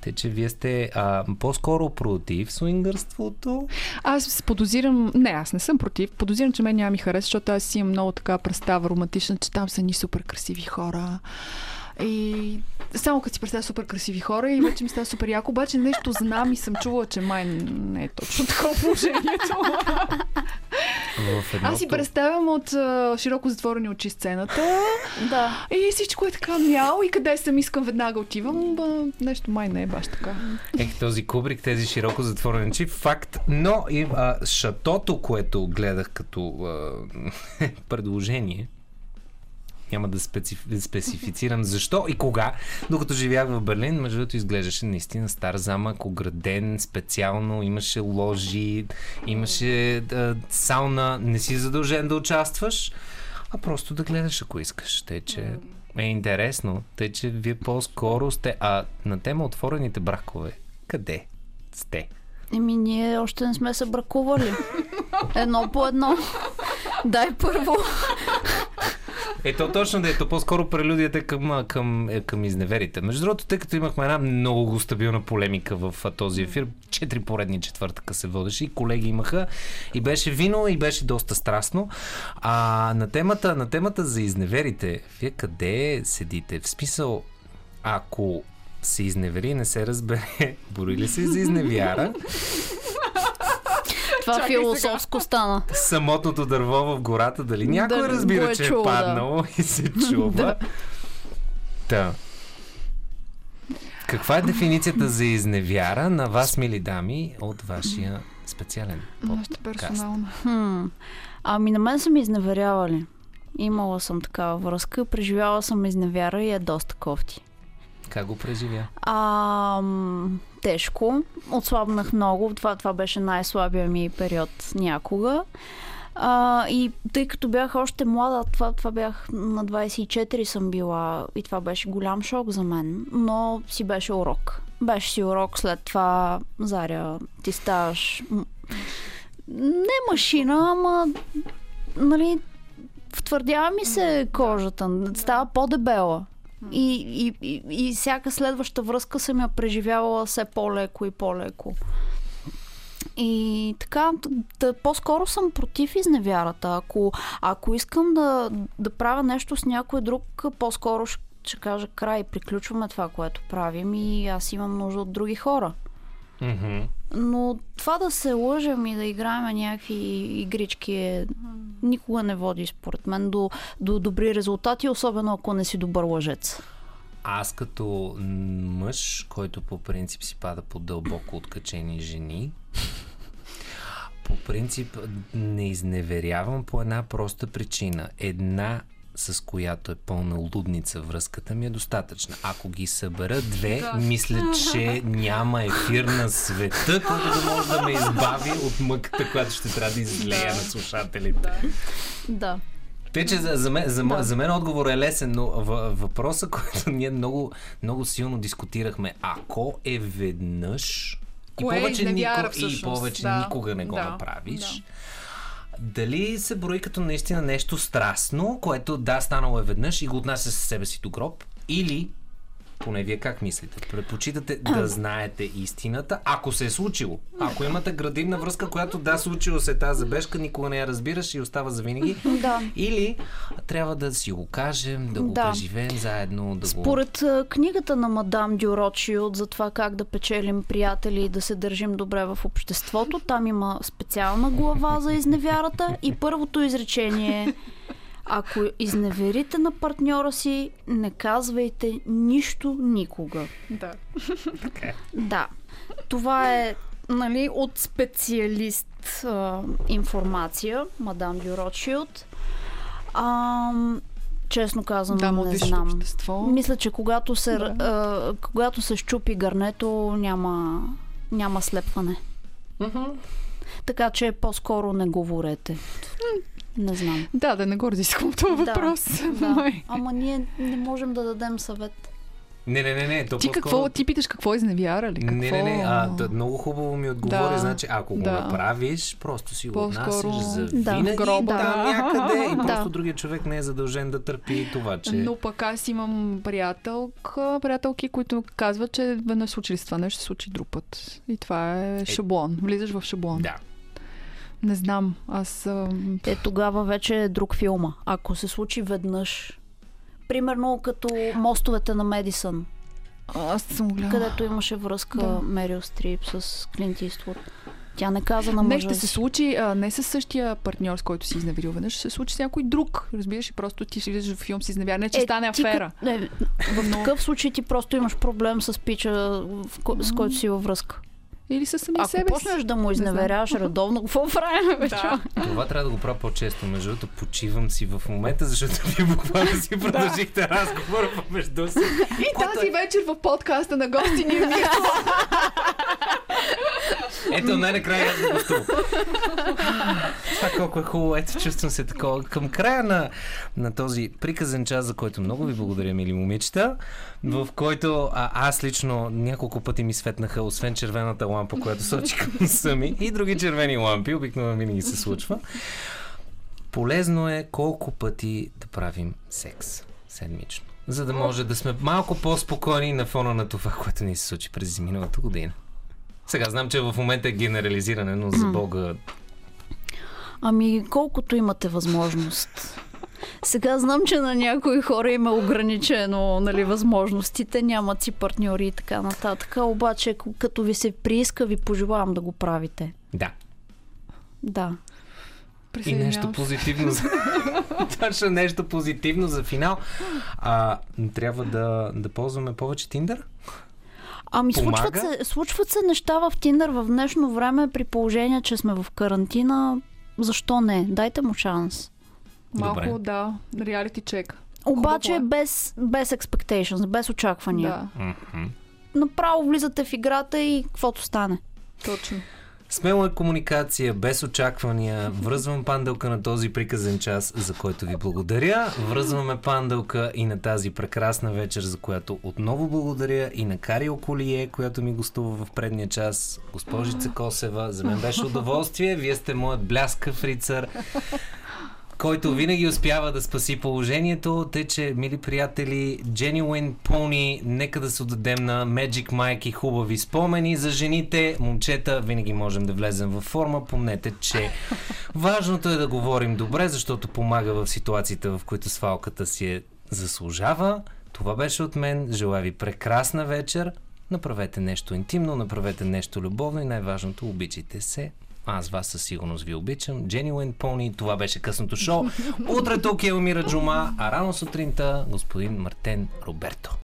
Тъй, че вие сте а, по-скоро против свингърството. Аз подозирам, не, аз не съм против, подозирам, че мен няма ми хареса, защото аз си имам много така представа романтична, че там са ни супер красиви хора. И само като си представя супер красиви хора и вече ми става супер яко, обаче нещо знам и съм чувала, че май не е точно такова положението. Аз си представям от а, широко затворени очи сцената Да. и всичко е така мял и къде съм искам веднага отивам, ба, нещо май не е баш така. Ех, този кубрик, тези широко затворени очи, факт. Но и а, шатото, което гледах като а, предложение, няма да специф... специфицирам защо и кога, докато живях в Берлин, между другото изглеждаше наистина стар замък, ограден специално, имаше ложи, имаше а, сауна, не си задължен да участваш, а просто да гледаш, ако искаш. Тъй, че е интересно. Тъй, че вие по-скоро сте... А на тема отворените бракове, къде сте? Еми, ние още не сме се бракували. Едно по едно. Дай първо. Ето точно да ето по-скоро прелюдията към, към, е, към изневерите. Между другото, тъй като имахме една много стабилна полемика в този ефир, четири поредни четвъртъка се водеше и колеги имаха и беше вино и беше доста страстно. А на темата, на темата за изневерите, вие къде седите? В смисъл, ако се изневери не се разбере, бори ли се за изневяра? Това Чакай философско стана. самотното дърво в гората, дали някой Да, разбира, е че чул, е да. паднало и се чува. Да. Та. Каква е дефиницията за изневяра на вас, мили дами, от вашия специален подкаст? персонална. Хм. Ами на мен са ми изневерявали. Имала съм такава връзка, преживяла съм изневяра и е доста кофти. Как го преживя? А, тежко. Отслабнах много. Това, това беше най-слабия ми период някога. А, и тъй като бях още млада, това, това бях на 24 съм била и това беше голям шок за мен, но си беше урок. Беше си урок след това, Заря, ти ставаш не машина, ама нали, втвърдява ми се кожата, става по-дебела. И, и, и, и всяка следваща връзка съм я преживявала все по-леко и по-леко. И така, да, по-скоро съм против изневярата. Ако, ако искам да, да правя нещо с някой друг, по-скоро ще, ще кажа край, приключваме това, което правим и аз имам нужда от други хора. Мгм. Но това да се лъжем и да играем някакви игрички е, никога не води, според мен, до, до добри резултати, особено ако не си добър лъжец. Аз като мъж, който по принцип си пада по дълбоко откачени жени, по принцип не изневерявам по една проста причина. Една с която е пълна лудница връзката ми е достатъчна. Ако ги събера две, мисля, че няма ефир на света, който да може да ме избави от мъката, която ще трябва да излея на слушателите. Да. Те, че за, за, мен, за, да. за мен отговор е лесен, но въпросът, който ние много, много силно дискутирахме, ако е веднъж и Кое повече, изневяра нико, и повече Да. никога не го Да. направиш, дали се брои като наистина нещо страстно, което да, станало е веднъж и го отнася със себе си до гроб, или поне вие как мислите? Предпочитате да знаете истината, ако се е случило. Ако имате градивна връзка, която да, случило се е тази забежка, никога не я разбираш и остава за винаги. Да. Или трябва да си го кажем, да го Да. преживеем заедно, да го... Според а, книгата на мадам Дюрочиот за това как да печелим приятели и да се държим добре в обществото, там има специална глава за изневярата и първото изречение е ако изневерите на партньора си, не казвайте нищо никога. Да. Да, това е нали, от специалист а, информация, мадам Дюрочиот. А, честно казано, Да, не знам. общество. Мисля, че когато се, Да. а, когато се щупи гърнето, няма, няма слепване. Така че по-скоро не говорете. Не знам. Да, да не го разисквам този Да, въпрос. Да. Ама ние не можем да дадем съвет. Не, не, не, не. То Ти по-скоро- какво? Ти питаш какво изневяра ли? Какво? Не, не, не. А, да, много хубаво ми отговори. Да. Значи, ако го Да. направиш, просто си го отнасяш за Да. винаги Гроба. там някъде и Да. просто другия човек не е задължен да търпи това, че... Но пък аз имам приятелка, приятелки, които казват, че веднъж случили с това нещо, ще се случи друг път. И това е шаблон. Влизаш в шаблон. Да. Не знам. Аз... Е, тогава вече е друг филма. Ако се случи веднъж. Примерно като мостовете на Медисън, Аз съм гледала. където имаше връзка Да. Мерил Стрип с Клинт Иствуд. Тя не каза на Не, мъжа ще се си. случи а, не с същия партньор, с който си изневерил веднъж, ще се случи с някой друг. Разбираш, и просто ти ще влизаш в филм с изневяра. Не, че Е, стане ти афера. Не, в такъв случай ти просто имаш проблем с пича, в с който си във връзка. Или със самия Ако себе почнеш си. да му изневеряваш редовно, какво правим? бе, Да. Това трябва да го правя по-често. Между другото, почивам си в момента, защото вие буквално си продължихте разговора помежду си. И тази вечер в подкаста на гости ни ми Ето, най-накрая аз го гостувам. Това колко е хубаво. Ето, чувствам се такова. Към края на, на този приказен час, за който много ви благодаря, мили момичета, в който а, аз лично няколко пъти ми светнаха, освен червената лампа, която сочи към сами, и други червени лампи, обикновено винаги се случва. Полезно е колко пъти да правим секс седмично. За да може да сме малко по-спокойни на фона на това, което ни се случи през миналата година. Сега знам, че в момента е генерализиране, но за Бога. Ами, колкото имате възможност. Сега знам, че на някои хора има ограничено нали, възможностите, нямат си партньори и така нататък. Обаче, като ви се прииска, ви пожелавам да го правите. Да. Да. И нещо позитивно за... Точно нещо позитивно за финал. А, трябва да, да ползваме повече Тиндър? Ами, случват се, случват се неща в Тиндър в днешно време, при положение, че сме в карантина. Защо не? Дайте му шанс. Малко, Добре. да, реалити чек. Обаче Хубаво без, без expectations, без очаквания. Да, Мгм. Направо влизате в играта и каквото стане. точно. Смела е комуникация, без очаквания. Връзвам панделка на този приказен час, за който ви благодаря. Връзваме панделка и на тази прекрасна вечер, за която отново благодаря. И на Карио Колие, която ми гостува в предния час. Госпожица Косева, за мен беше удоволствие. Вие сте моят бляскав рицар който винаги успява да спаси положението. Тъй, че, мили приятели, Genuine Pony, нека да се отдадем на Magic Mike и хубави спомени за жените. Момчета, винаги можем да влезем във форма. Помнете, че важното е да говорим добре, защото помага в ситуациите, в които свалката си е заслужава. Това беше от мен. Желая ви прекрасна вечер. Направете нещо интимно, направете нещо любовно и най-важното, обичайте се. Аз вас със сигурност ви обичам. Genuine Pony, това беше късното шоу. Утре тук е Елмира Джума, а рано сутринта господин Мартен Роберто.